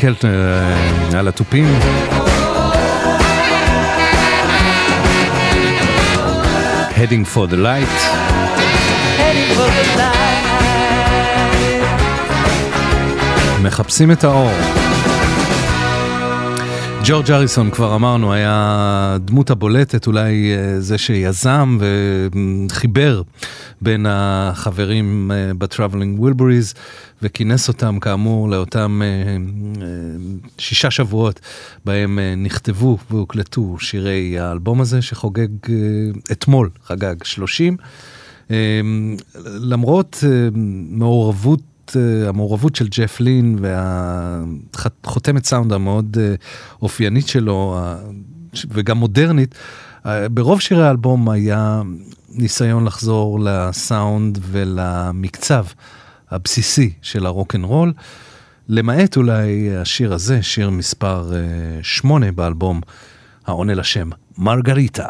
קלטנר אה, על התופים. Heading for the light. Heading for the light. מחפשים את האור. ג'ורג' הריסון כבר אמרנו היה הדמות הבולטת אולי אה, זה שיזם וחיבר בין החברים אה, ב-Traveling Wilburys וכינס אותם כאמור לאותם אה, אה, שישה שבועות בהם נכתבו והוקלטו שירי האלבום הזה שחוגג אתמול חגג 30. אה, למרות מעורבות המעורבות של ג'ף לין והחותמת סאונד המאוד אופיינית שלו וגם מודרנית, ברוב שירי האלבום היה ניסיון לחזור לסאונד ולמקצב הבסיסי של הרוקנרול, למעט אולי השיר הזה, שיר מספר אה, שמונה באלבום, העונה לשם מרגריטה.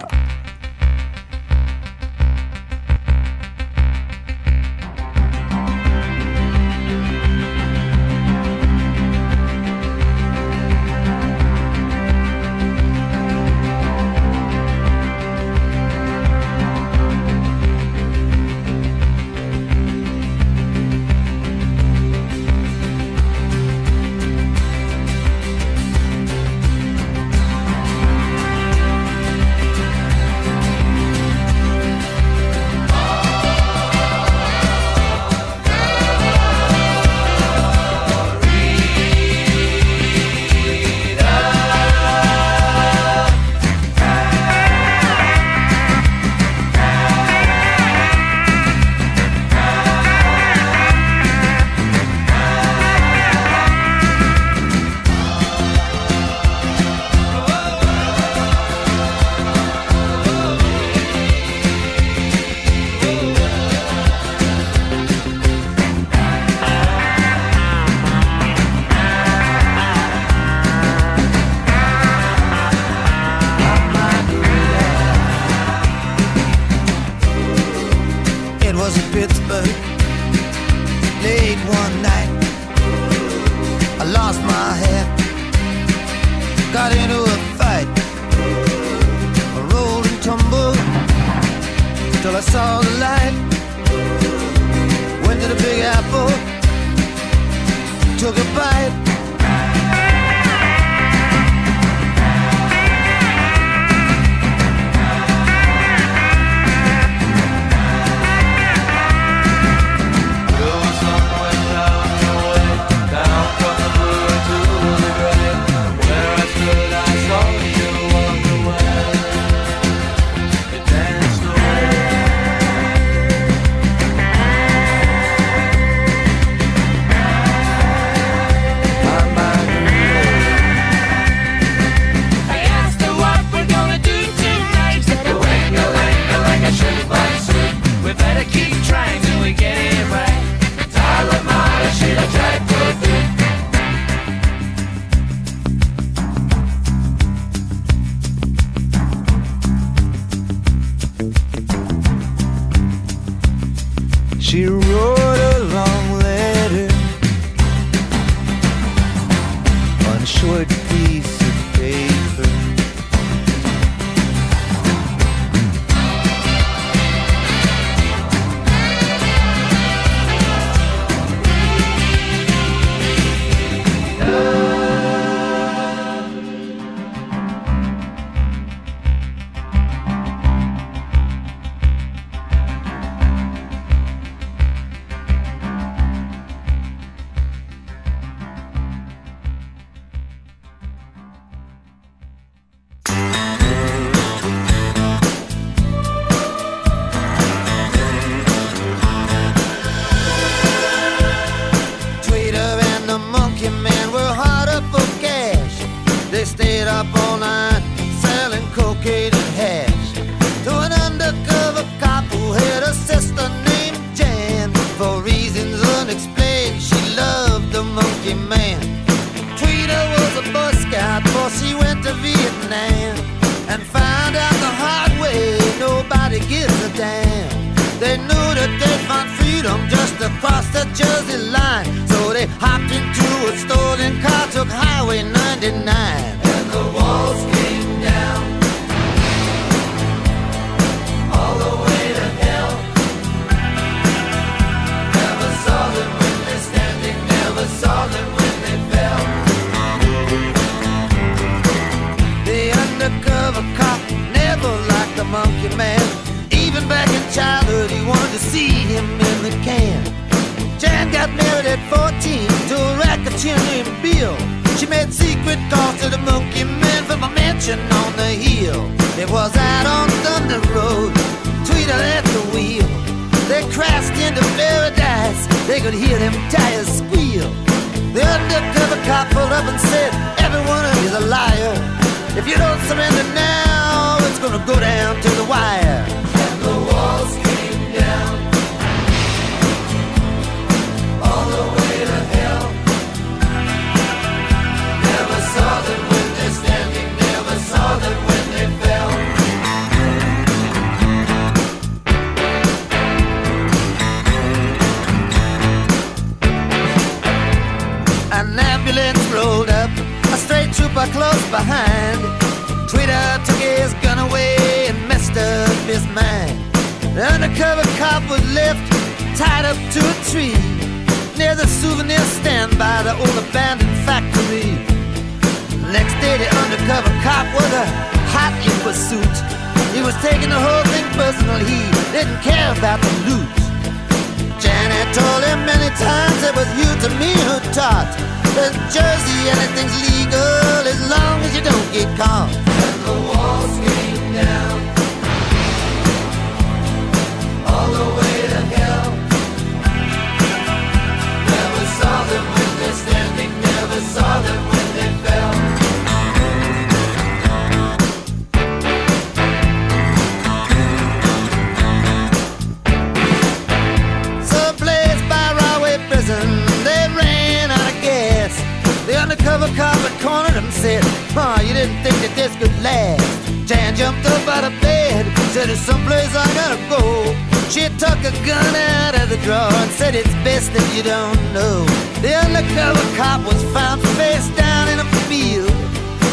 place that you don't know. The undercover cop was found face down in a field.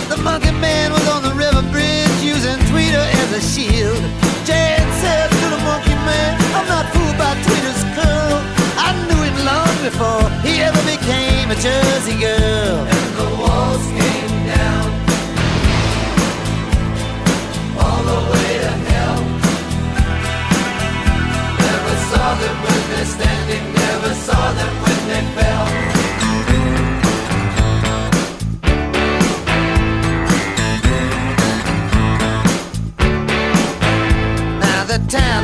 The monkey man was on the river bridge using Tweeter as a shield. Jed said to the monkey man, I'm not fooled by Tweeter's curl. I knew him long before he ever became a Jersey girl.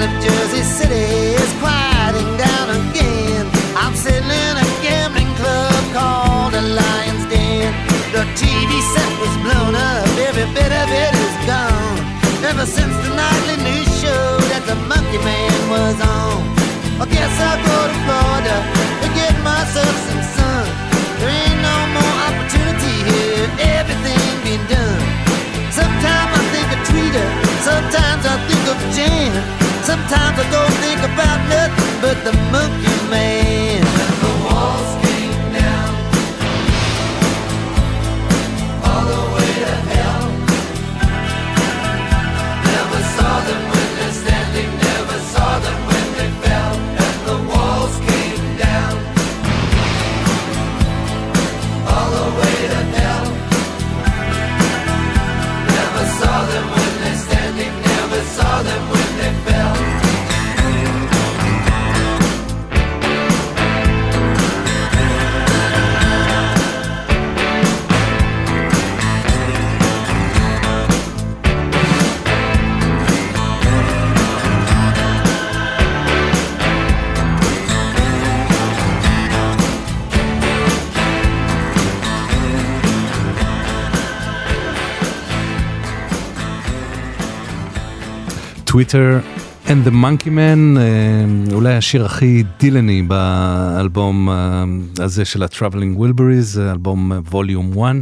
of Jersey City is quieting down again. I'm sitting in a gambling club called the Lion's Den. The TV set was blown up, every bit of it is gone. Ever since the nightly news show that the Monkey Man was on, I guess I'll go to Florida. but don't think about nothing but the money. Tweeter and the Monkey Man, אה, אולי השיר הכי דילני באלבום אה, הזה של ה-Traveling Wilburys, אלבום Volume 1,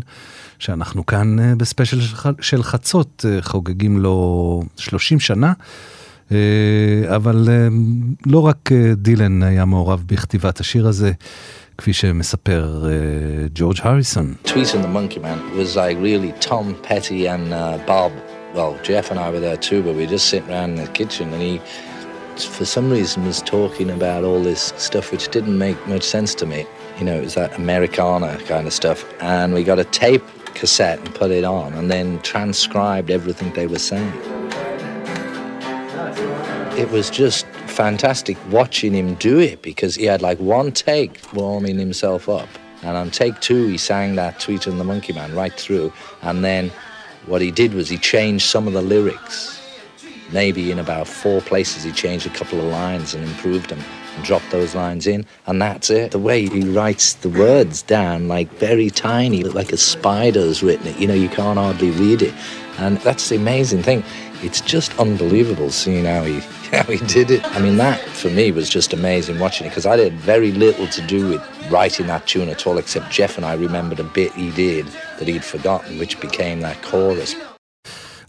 שאנחנו כאן אה, בספיישל של חצות אה, חוגגים לו 30 שנה. אה, אבל אה, לא רק אה, דילן היה מעורב בכתיבת השיר הזה, כפי שמספר אה, ג'ורג' הריסון. Tweeter and the Monkey Man was like really uh. Well, Jeff and I were there too, but we just sitting around in the kitchen and he, for some reason, was talking about all this stuff which didn't make much sense to me. You know, it was that Americana kind of stuff. And we got a tape cassette and put it on and then transcribed everything they were saying. It was just fantastic watching him do it because he had like one take warming himself up. And on take two, he sang that Tweet and the Monkey Man right through. And then what he did was he changed some of the lyrics. Maybe in about four places, he changed a couple of lines and improved them and dropped those lines in. And that's it. The way he writes the words down, like very tiny, like a spider's written it. You know, you can't hardly read it. And that's the amazing thing. It's just unbelievable seeing how he how he did it. I mean, that for me was just amazing watching it because I had very little to do with writing that tune at all, except Jeff and I remembered a bit he did that he'd forgotten, which became that chorus.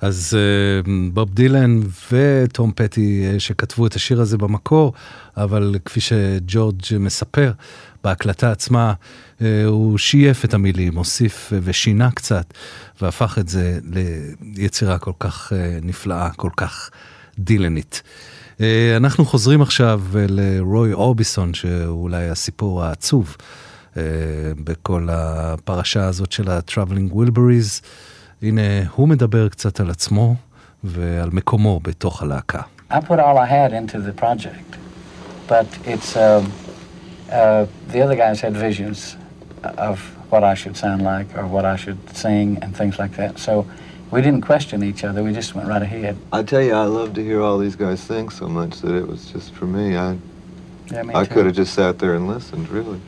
אז uh, בוב דילן וטום פטי uh, שכתבו את השיר הזה במקור, אבל כפי שג'ורג' מספר, בהקלטה עצמה uh, הוא שייף את המילים, הוסיף ושינה קצת, והפך את זה ליצירה כל כך uh, נפלאה, כל כך דילנית. Uh, אנחנו חוזרים עכשיו לרוי אורביסון, שהוא אולי הסיפור העצוב בכל הפרשה הזאת של ה-Traveling Wilburys. הנה, הוא מדבר קצת על עצמו ועל מקומו בתוך הלהקה. I put all I had into the project, but it's um, uh, Uh, the other guys had visions of what I should sound like or what I should sing and things like that. So we didn't question each other. We just went right ahead. I tell you, I love to hear all these guys sing so much that it was just for me. I Yeah, me I could have just sat there and listened, really.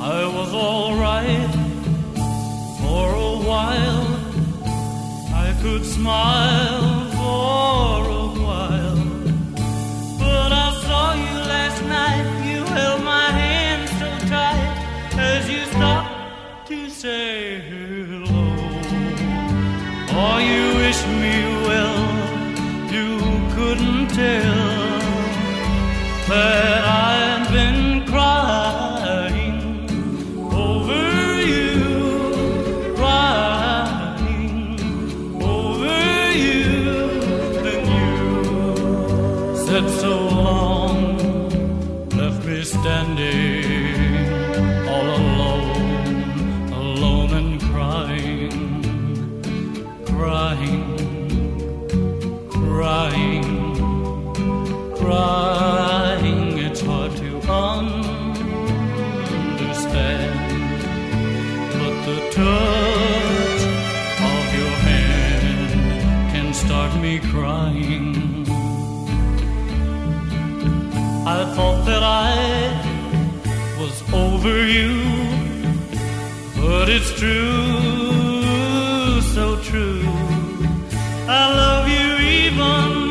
I was alright for a while. I could smile wish me well. You couldn't tell that I've I thought that I was over you, but it's true, so true. I love you even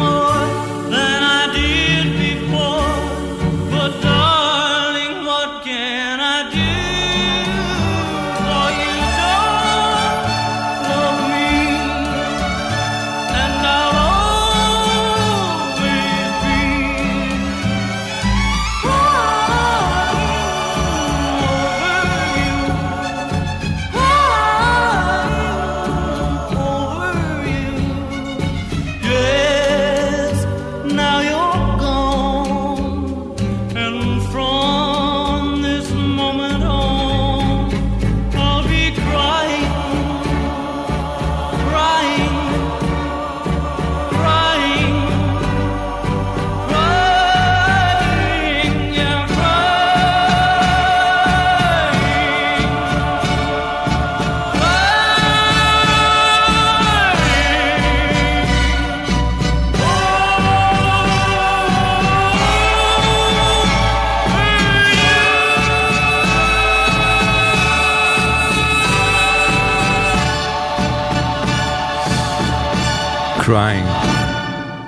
Crying,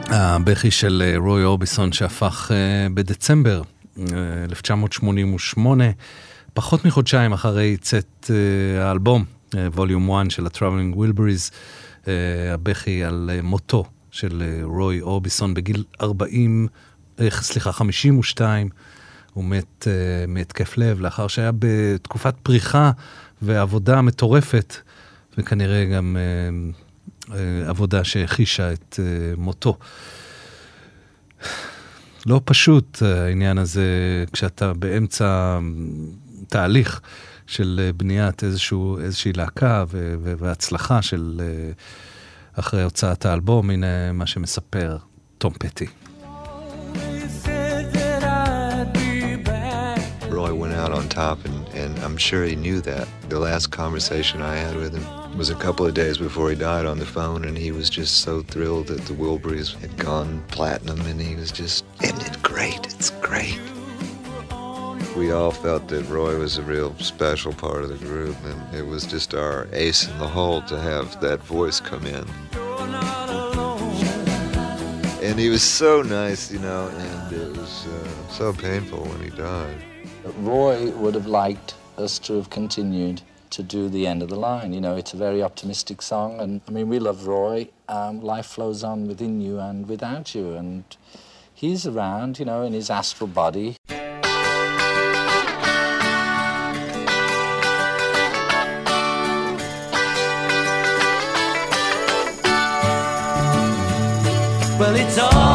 הבכי של אה, רוי אורביסון שהפך אה, בדצמבר אה, 1988, פחות מחודשיים אחרי צאת אה, האלבום, ווליום 1 של ה-Traveling Wilburys, אה, הבכי על אה, מותו של אה, רוי אורביסון בגיל 40, אה, סליחה, 52. הוא מת מהתקף לב לאחר שהיה בתקופת פריחה ועבודה מטורפת, וכנראה גם עבודה שהחישה את uh, מותו. לא פשוט העניין הזה כשאתה באמצע תהליך של בניית איזשהו, איזושהי להקה ו- ו- והצלחה של אחרי הוצאת האלבום, הנה מה שמספר תום פטי. Roy went out on top, and, and I'm sure he knew that. The last conversation I had with him was a couple of days before he died on the phone, and he was just so thrilled that the Wilburys had gone platinum, and he was just, isn't it great? It's great. We all felt that Roy was a real special part of the group, and it was just our ace in the hole to have that voice come in. And he was so nice, you know, and it was uh, so painful when he died. Roy would have liked us to have continued to do the end of the line. You know, it's a very optimistic song, and I mean, we love Roy. Um, life flows on within you and without you, and he's around, you know, in his astral body. Well, it's alright.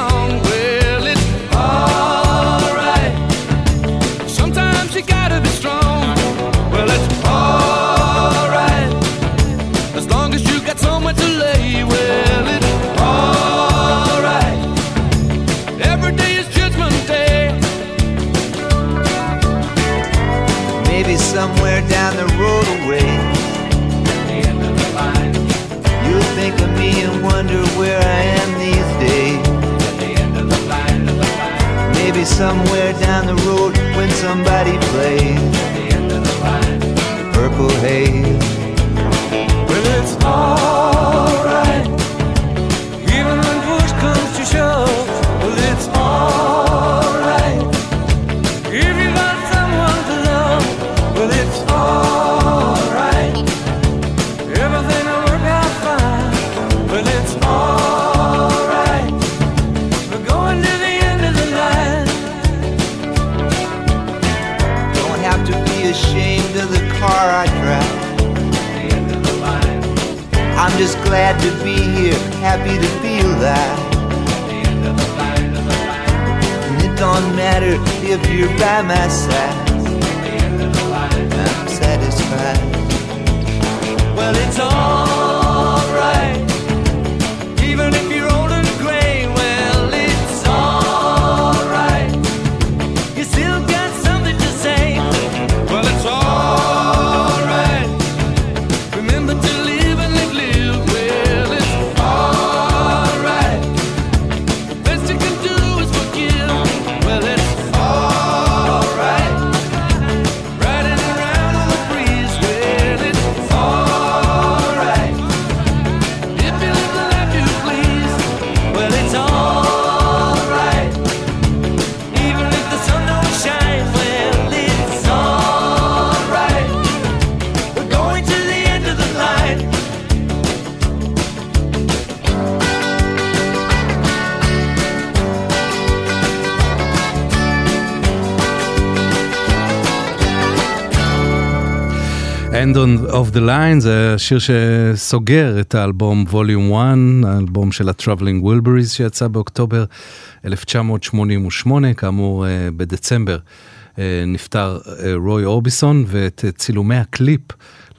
where I am these days. Maybe somewhere down the road when somebody plays the Purple Haze. The Line זה השיר שסוגר את האלבום ווליום 1, האלבום של ה-Traveling Wilburys שיצא באוקטובר 1988, כאמור אה, בדצמבר אה, נפטר אה, רוי אורביסון ואת צילומי הקליפ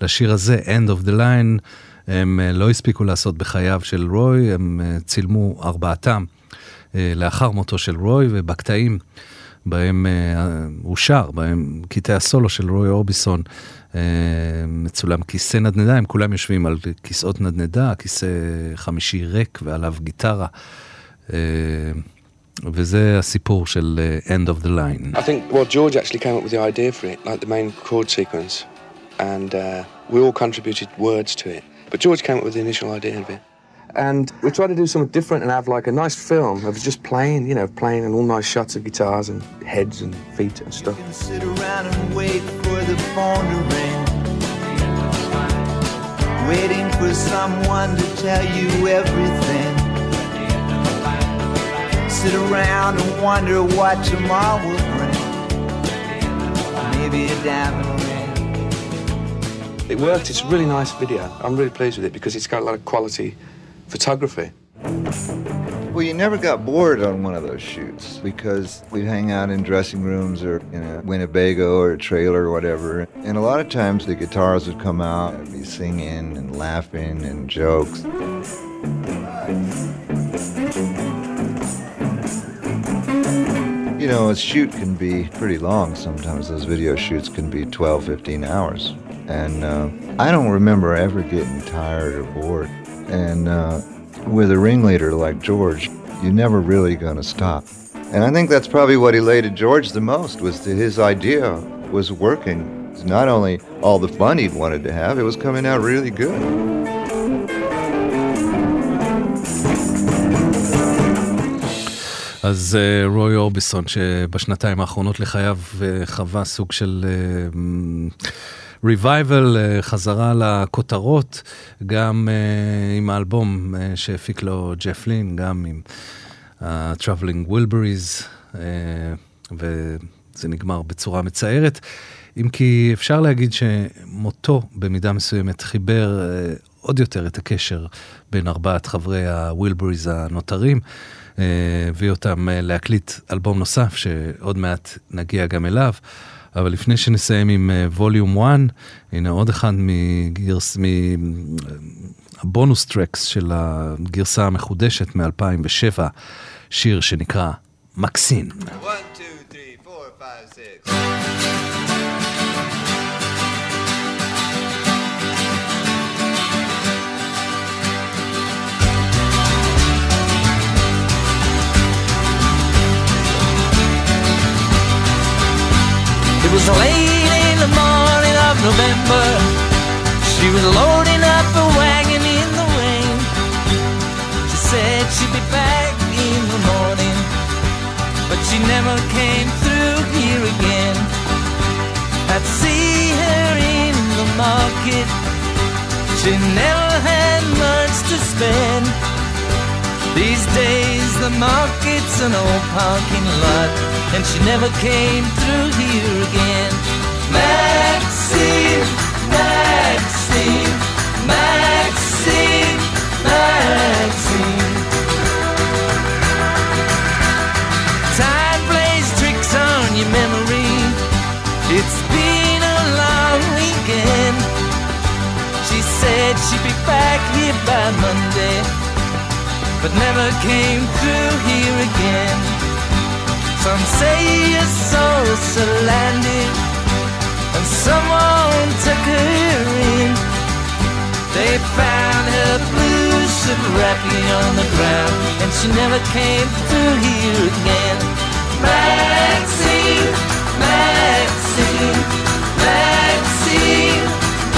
לשיר הזה, End of the Line, הם לא הספיקו לעשות בחייו של רוי, הם צילמו ארבעתם לאחר מותו של רוי ובקטעים. בהם הוא שר, בהם קטעי הסולו של רוי אורביסון, מצולם כיסא נדנדה, הם כולם יושבים על כיסאות נדנדה, כיסא חמישי ריק ועליו גיטרה. וזה הסיפור של End of the Line. I think, well, George actually came up with the idea for it, like the main chord sequence, and uh, we all contributed words to it. But George came up with the initial idea of it. And we tried to do something different and have like a nice film of just playing, you know, playing and all nice shots of guitars and heads and feet and stuff. Sit around and wait for the phone to ring. Waiting for someone to tell you everything. Sit around and wonder what tomorrow will bring. Maybe a diamond. It worked. It's a really nice video. I'm really pleased with it because it's got a lot of quality photography. Well, you never got bored on one of those shoots because we'd hang out in dressing rooms or in a Winnebago or a trailer or whatever. And a lot of times the guitars would come out and be singing and laughing and jokes. You know, a shoot can be pretty long sometimes. Those video shoots can be 12, 15 hours. And uh, I don't remember ever getting tired or bored. And uh, with a ringleader like George, you're never really going to stop. And I think that's probably what elated George the most was that his idea was working. It's not only all the fun he wanted to have, it was coming out really good. אז uh, רוי אורביסון, שבשנתיים האחרונות לחייו uh, חווה סוג של uh, uh, חזרה לכותרות, גם uh, עם האלבום uh, שהפיק לו ג'ף לין, גם עם ה-Traveling Wilburys, וזה נגמר בצורה מצערת. אם כי אפשר להגיד שמותו במידה מסוימת חיבר עוד יותר את הקשר בין ארבעת חברי הווילבריז הנותרים. הביא אותם אה, להקליט אלבום נוסף, שעוד מעט נגיע גם אליו. אבל לפני שנסיים עם ווליום אה, 1, הנה עוד אחד מגרס, מהבונוס טרקס של הגרסה המחודשת מ-2007, שיר שנקרא מקסין. One, two, three, four, five, six. Was late in the morning of November. She was loading up a wagon in the rain. She said she'd be back in the morning, but she never came through here again. I'd see her in the market. She never had much to spend. These days the market's an old parking lot and she never came through here again. Maxine, Maxine, Maxine, Maxine. Time plays tricks on your memory. It's been a long weekend. She said she'd be back here by Monday, but never came through here again. Some say you saw a landing and someone took her in. They found her blue wrapping on the ground and she never came through here again. Maxine, Maxine, Maxine,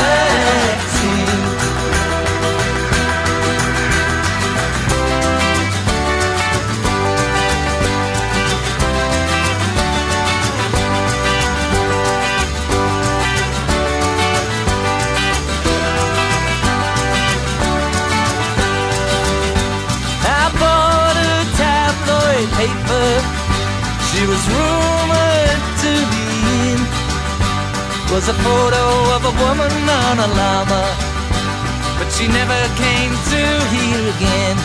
Maxine. Was rumored to be was a photo of a woman on a llama, but she never came to here again.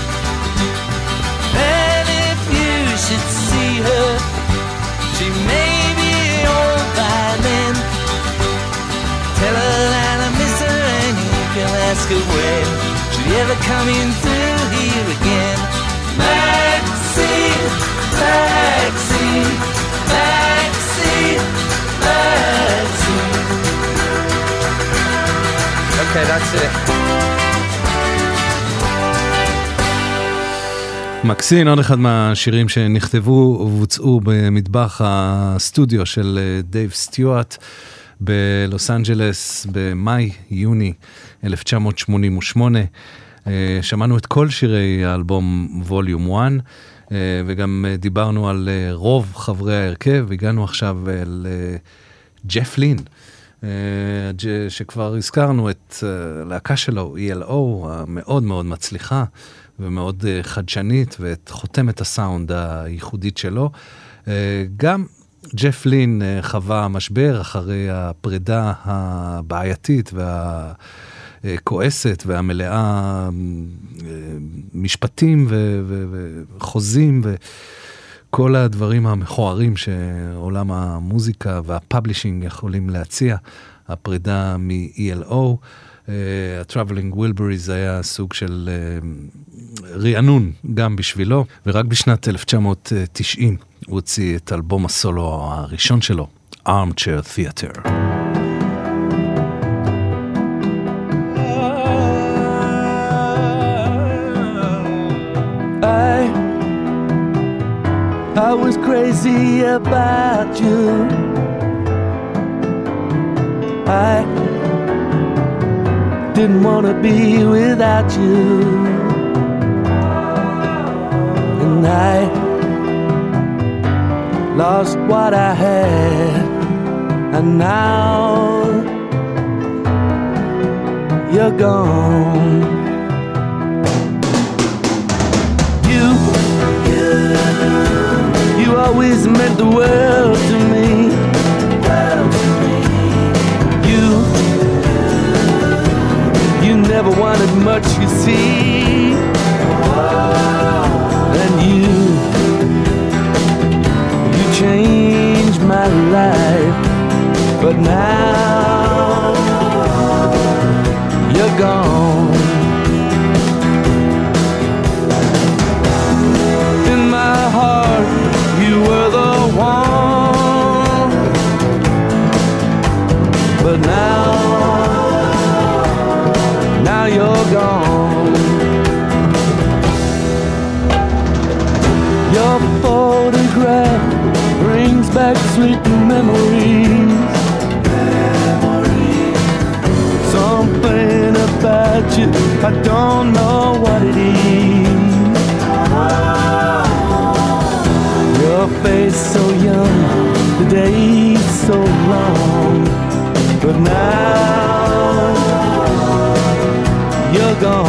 And if you should see her, she may be old by then. Tell her that I miss her and you can ask her when she'll ever come in through here again. Maxine, מקסין, עוד אחד מהשירים שנכתבו ובוצעו במטבח הסטודיו של אה, דייב סטיוארט בלוס אנג'לס במאי-יוני 1988. אה, שמענו את כל שירי האלבום ווליום 1 אה, וגם אה, דיברנו על אה, רוב חברי ההרכב, הגענו עכשיו אל אה, ג'ף לין. אה, שכבר הזכרנו את אה, הלהקה שלו, ELO, המאוד מאוד מצליחה ומאוד אה, חדשנית, ואת חותמת הסאונד הייחודית שלו. אה, גם ג'ף לין אה, חווה משבר אחרי הפרידה הבעייתית והכועסת והמלאה אה, משפטים וחוזים וכל הדברים המכוערים שעולם המוזיקה והפאבלישינג יכולים להציע. הפרידה מ-ELO. אה, ה-Traveling Wilburys היה סוג של אה, רענון גם בשבילו, ורק בשנת 1990 הוא הוציא את אלבום הסולו הראשון שלו, Armchair Theater. I was crazy about you. I didn't want to be without you. And I lost what I had. And now you're gone. Always meant the world to me. You, you never wanted much, you see. And you, you changed my life, but now you're gone. Sweet memories. Something about you I don't know what it is. Your face so young, the days so long, but now you're gone.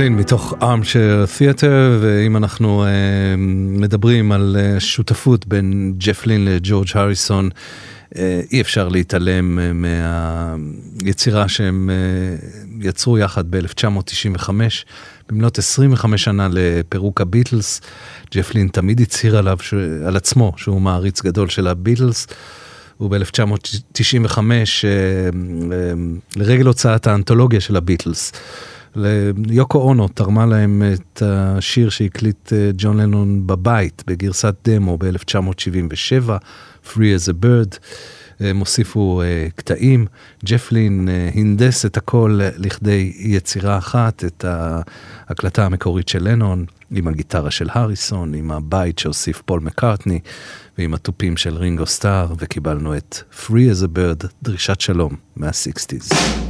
ג'פלין מתוך ארמשר תיאטר, ואם אנחנו uh, מדברים על uh, שותפות בין ג'פלין לג'ורג' הריסון, uh, אי אפשר להתעלם uh, מהיצירה שהם uh, יצרו יחד ב-1995, במלאת 25 שנה לפירוק הביטלס. ג'פלין תמיד הצהיר עליו, ש... על עצמו, שהוא מעריץ גדול של הביטלס. הוא ב-1995, לרגל הוצאת האנתולוגיה של הביטלס. יוקו אונו תרמה להם את השיר שהקליט אה, ג'ון לנון בבית בגרסת דמו ב-1977, Free as a Bird. הם הוסיפו uh, קטעים, ג'ף לין uh, הנדס את הכל לכדי יצירה אחת, את ההקלטה המקורית של לנון, עם הגיטרה של הריסון, עם הבית שהוסיף פול מקארטני, ועם התופים של רינגו סטאר, וקיבלנו את Free as a Bird, דרישת שלום מה-60's.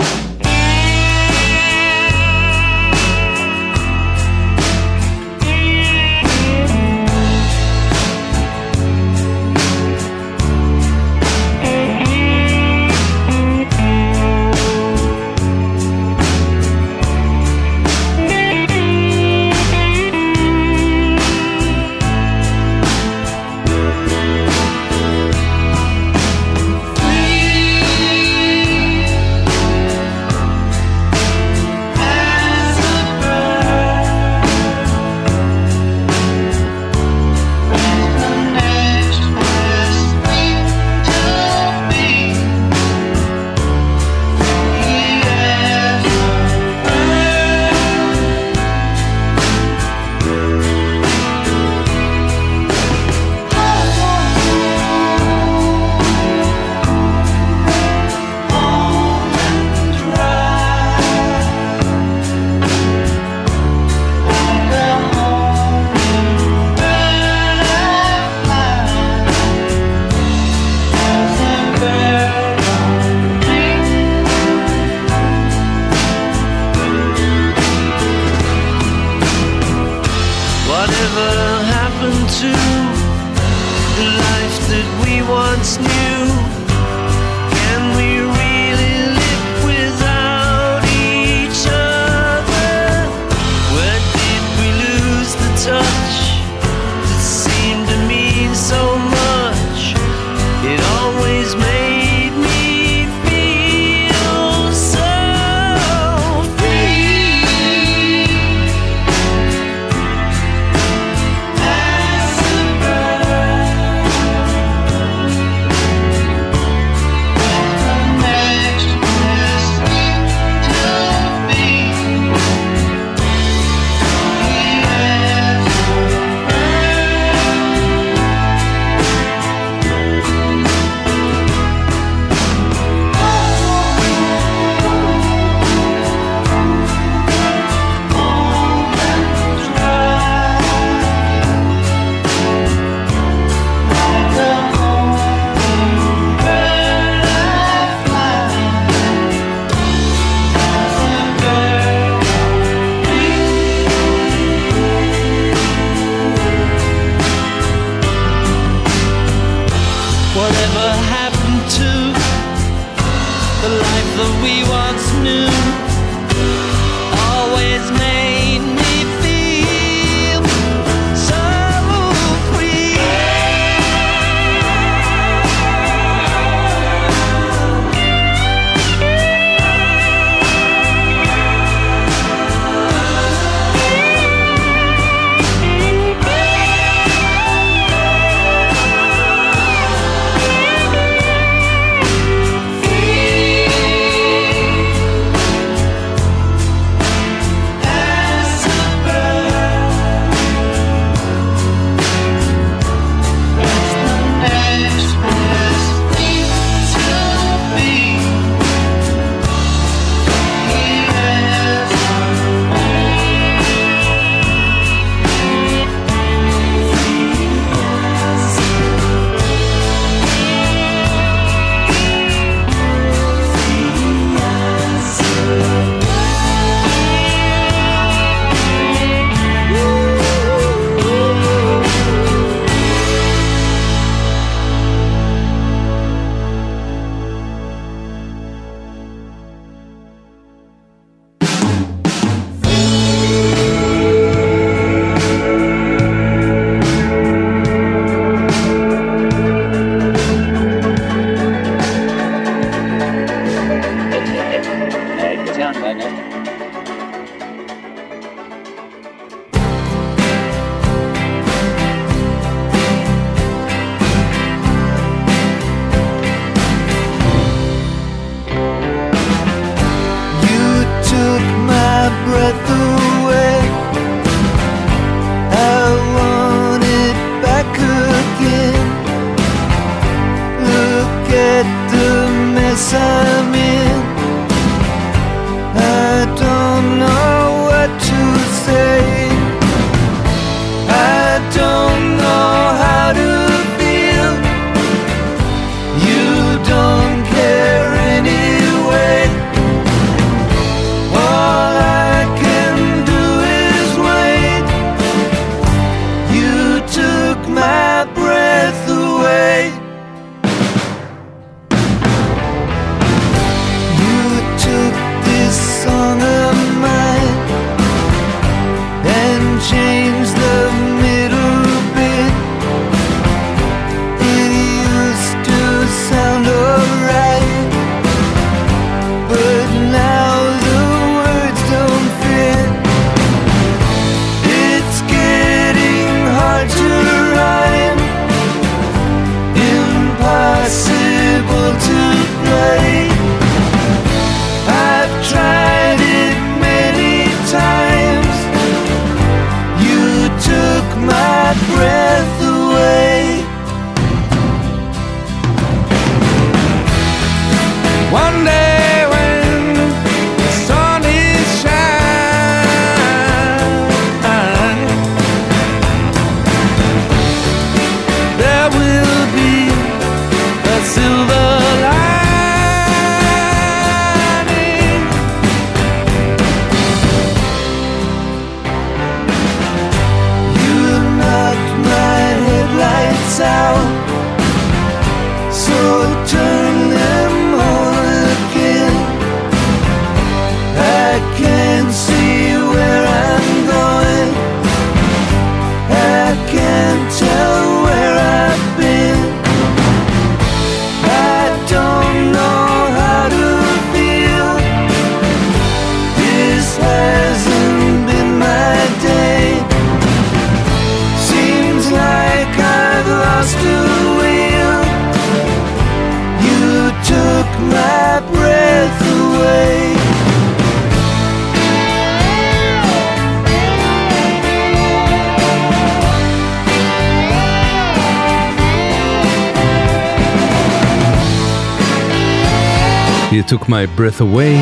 Breath Away,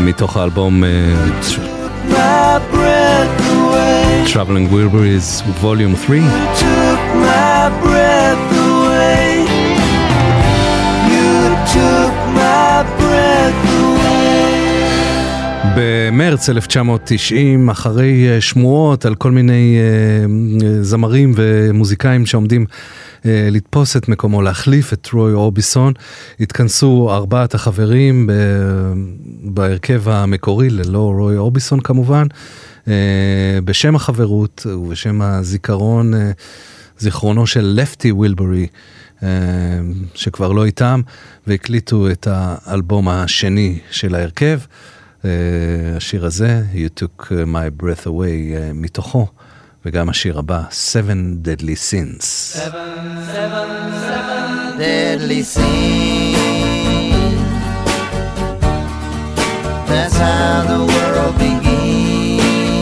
מתוך האלבום אה, Traveling Wilburys Volume 3. במרץ 1990, אחרי אה, שמועות על כל מיני אה, זמרים ומוזיקאים שעומדים אה, לתפוס את מקומו, להחליף את טרוי אורביסון. התכנסו ארבעת החברים בהרכב המקורי, ללא רוי אורביסון כמובן, אה, בשם החברות ובשם הזיכרון, אה, זיכרונו של לפטי וילברי. שכבר לא איתם, והקליטו את האלבום השני של ההרכב. השיר הזה, You Took My Breath Away, מתוכו. וגם השיר הבא, Seven Deadly Sins. Seven, seven, seven deadly sins. That's how the world begins.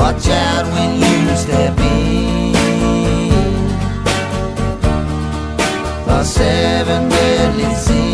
Watch out when you step in. The seven deadly sins.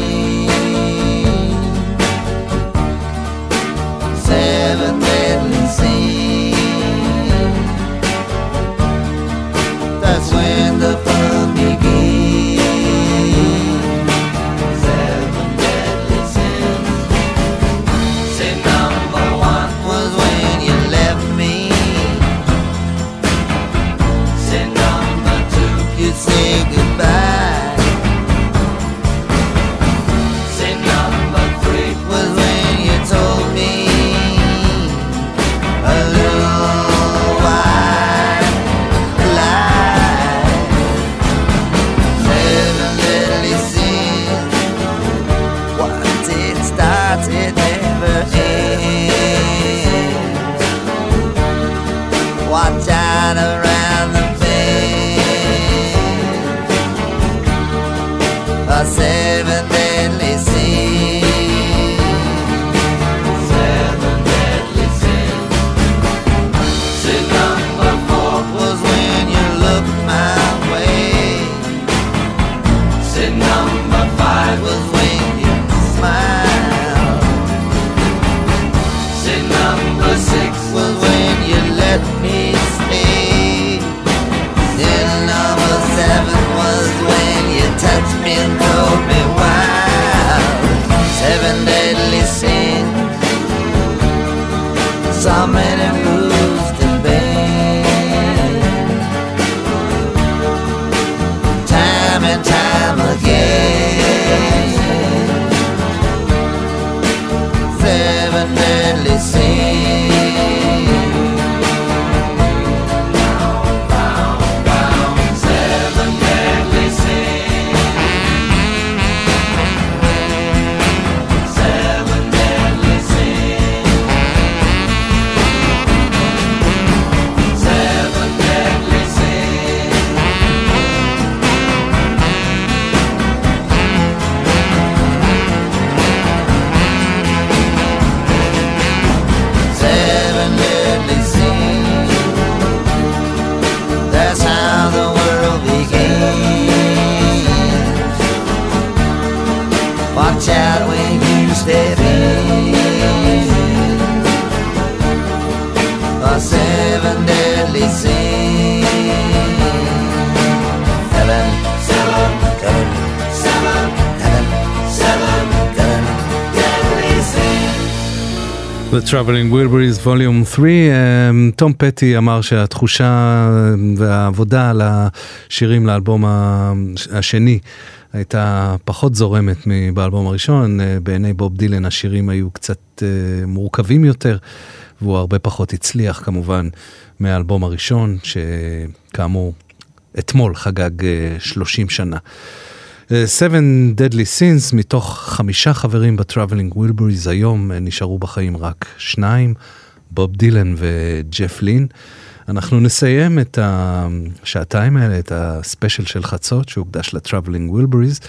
Traveling Wilburys Volume 3, um, תום פטי אמר שהתחושה והעבודה על השירים לאלבום השני הייתה פחות זורמת מבאלבום הראשון, אה, בעיני בוב דילן השירים היו קצת אה, מורכבים יותר, והוא הרבה פחות הצליח כמובן מהאלבום הראשון, שכאמור אתמול חגג אה, 30 שנה. אה, Seven Deadly Sins, מתוך חמישה חברים ב-Traveling Wilburys היום, אה, נשארו בחיים רק שניים, בוב דילן וג'ף לין. אנחנו נסיים את השעתיים האלה, את הספיישל של חצות שהוקדש ל-Traveling Wilburys,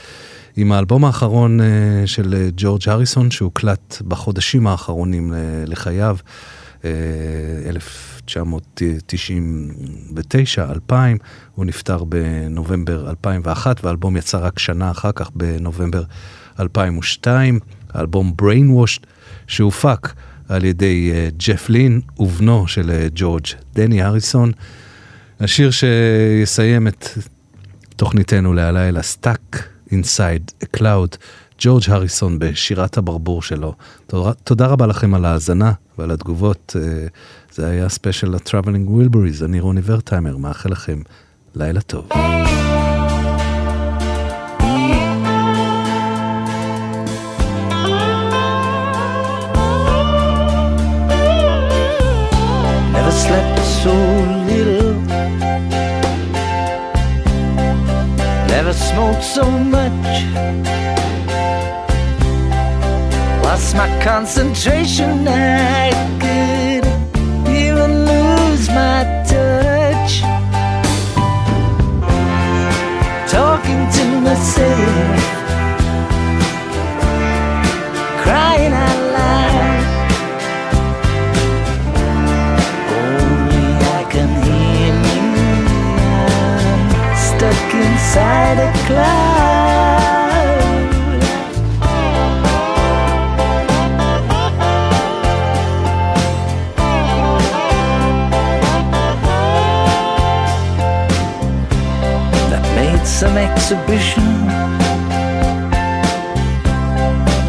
עם האלבום האחרון אה, של ג'ורג' הריסון שהוקלט בחודשים האחרונים לחייו, אה, 1999, 2000, הוא נפטר בנובמבר 2001 והאלבום יצא רק שנה אחר כך בנובמבר 2002, האלבום Brainwashed שהופק על ידי אה, ג'ף לין ובנו של אה, ג'ורג' דני הריסון. השיר שיסיים את תוכניתנו להלילה, Stuck Inside a Cloud, ג'ורג' הריסון בשירת הברבור שלו. תודה, תודה רבה לכם על ההאזנה ועל התגובות. אה, זה היה ספיישל ל-Traveling Wilburys, אני רוני ורטהיימר, מאחל לכם לילה טוב. Smoked so much. Lost my concentration. I could even lose my touch. Talking to myself. Crying out loud. Only I can hear me. I'm stuck inside a cloud. Some exhibition.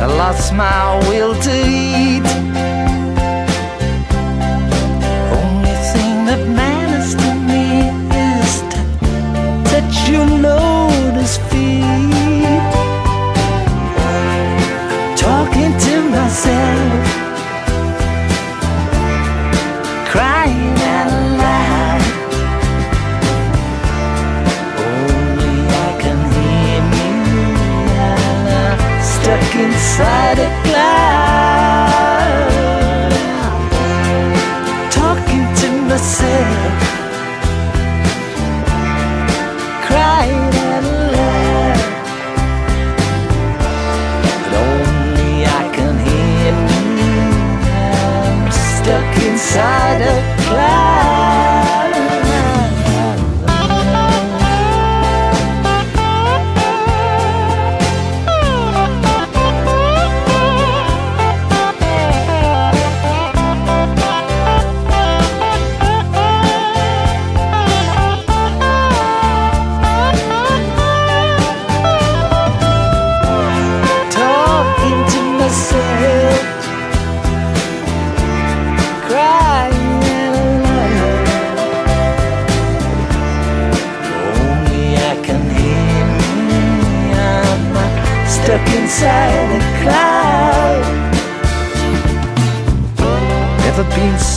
I lost my will to eat. Only thing that matters to me is to touch your lotus try to climb. Talking to myself.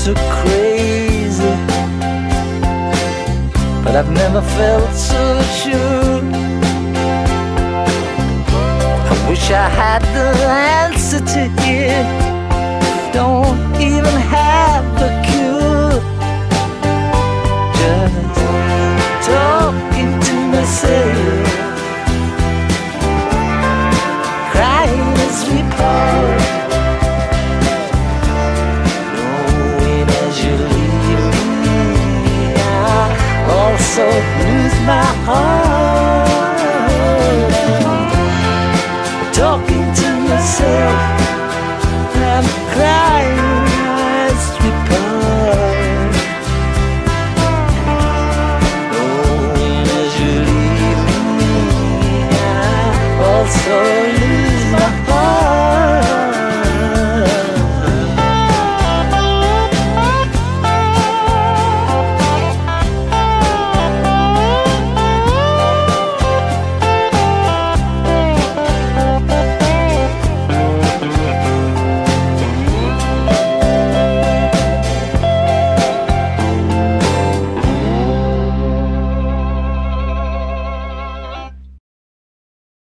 So crazy, but I've never felt so sure. I wish I had the answer to it. so lose my heart. Talking to myself.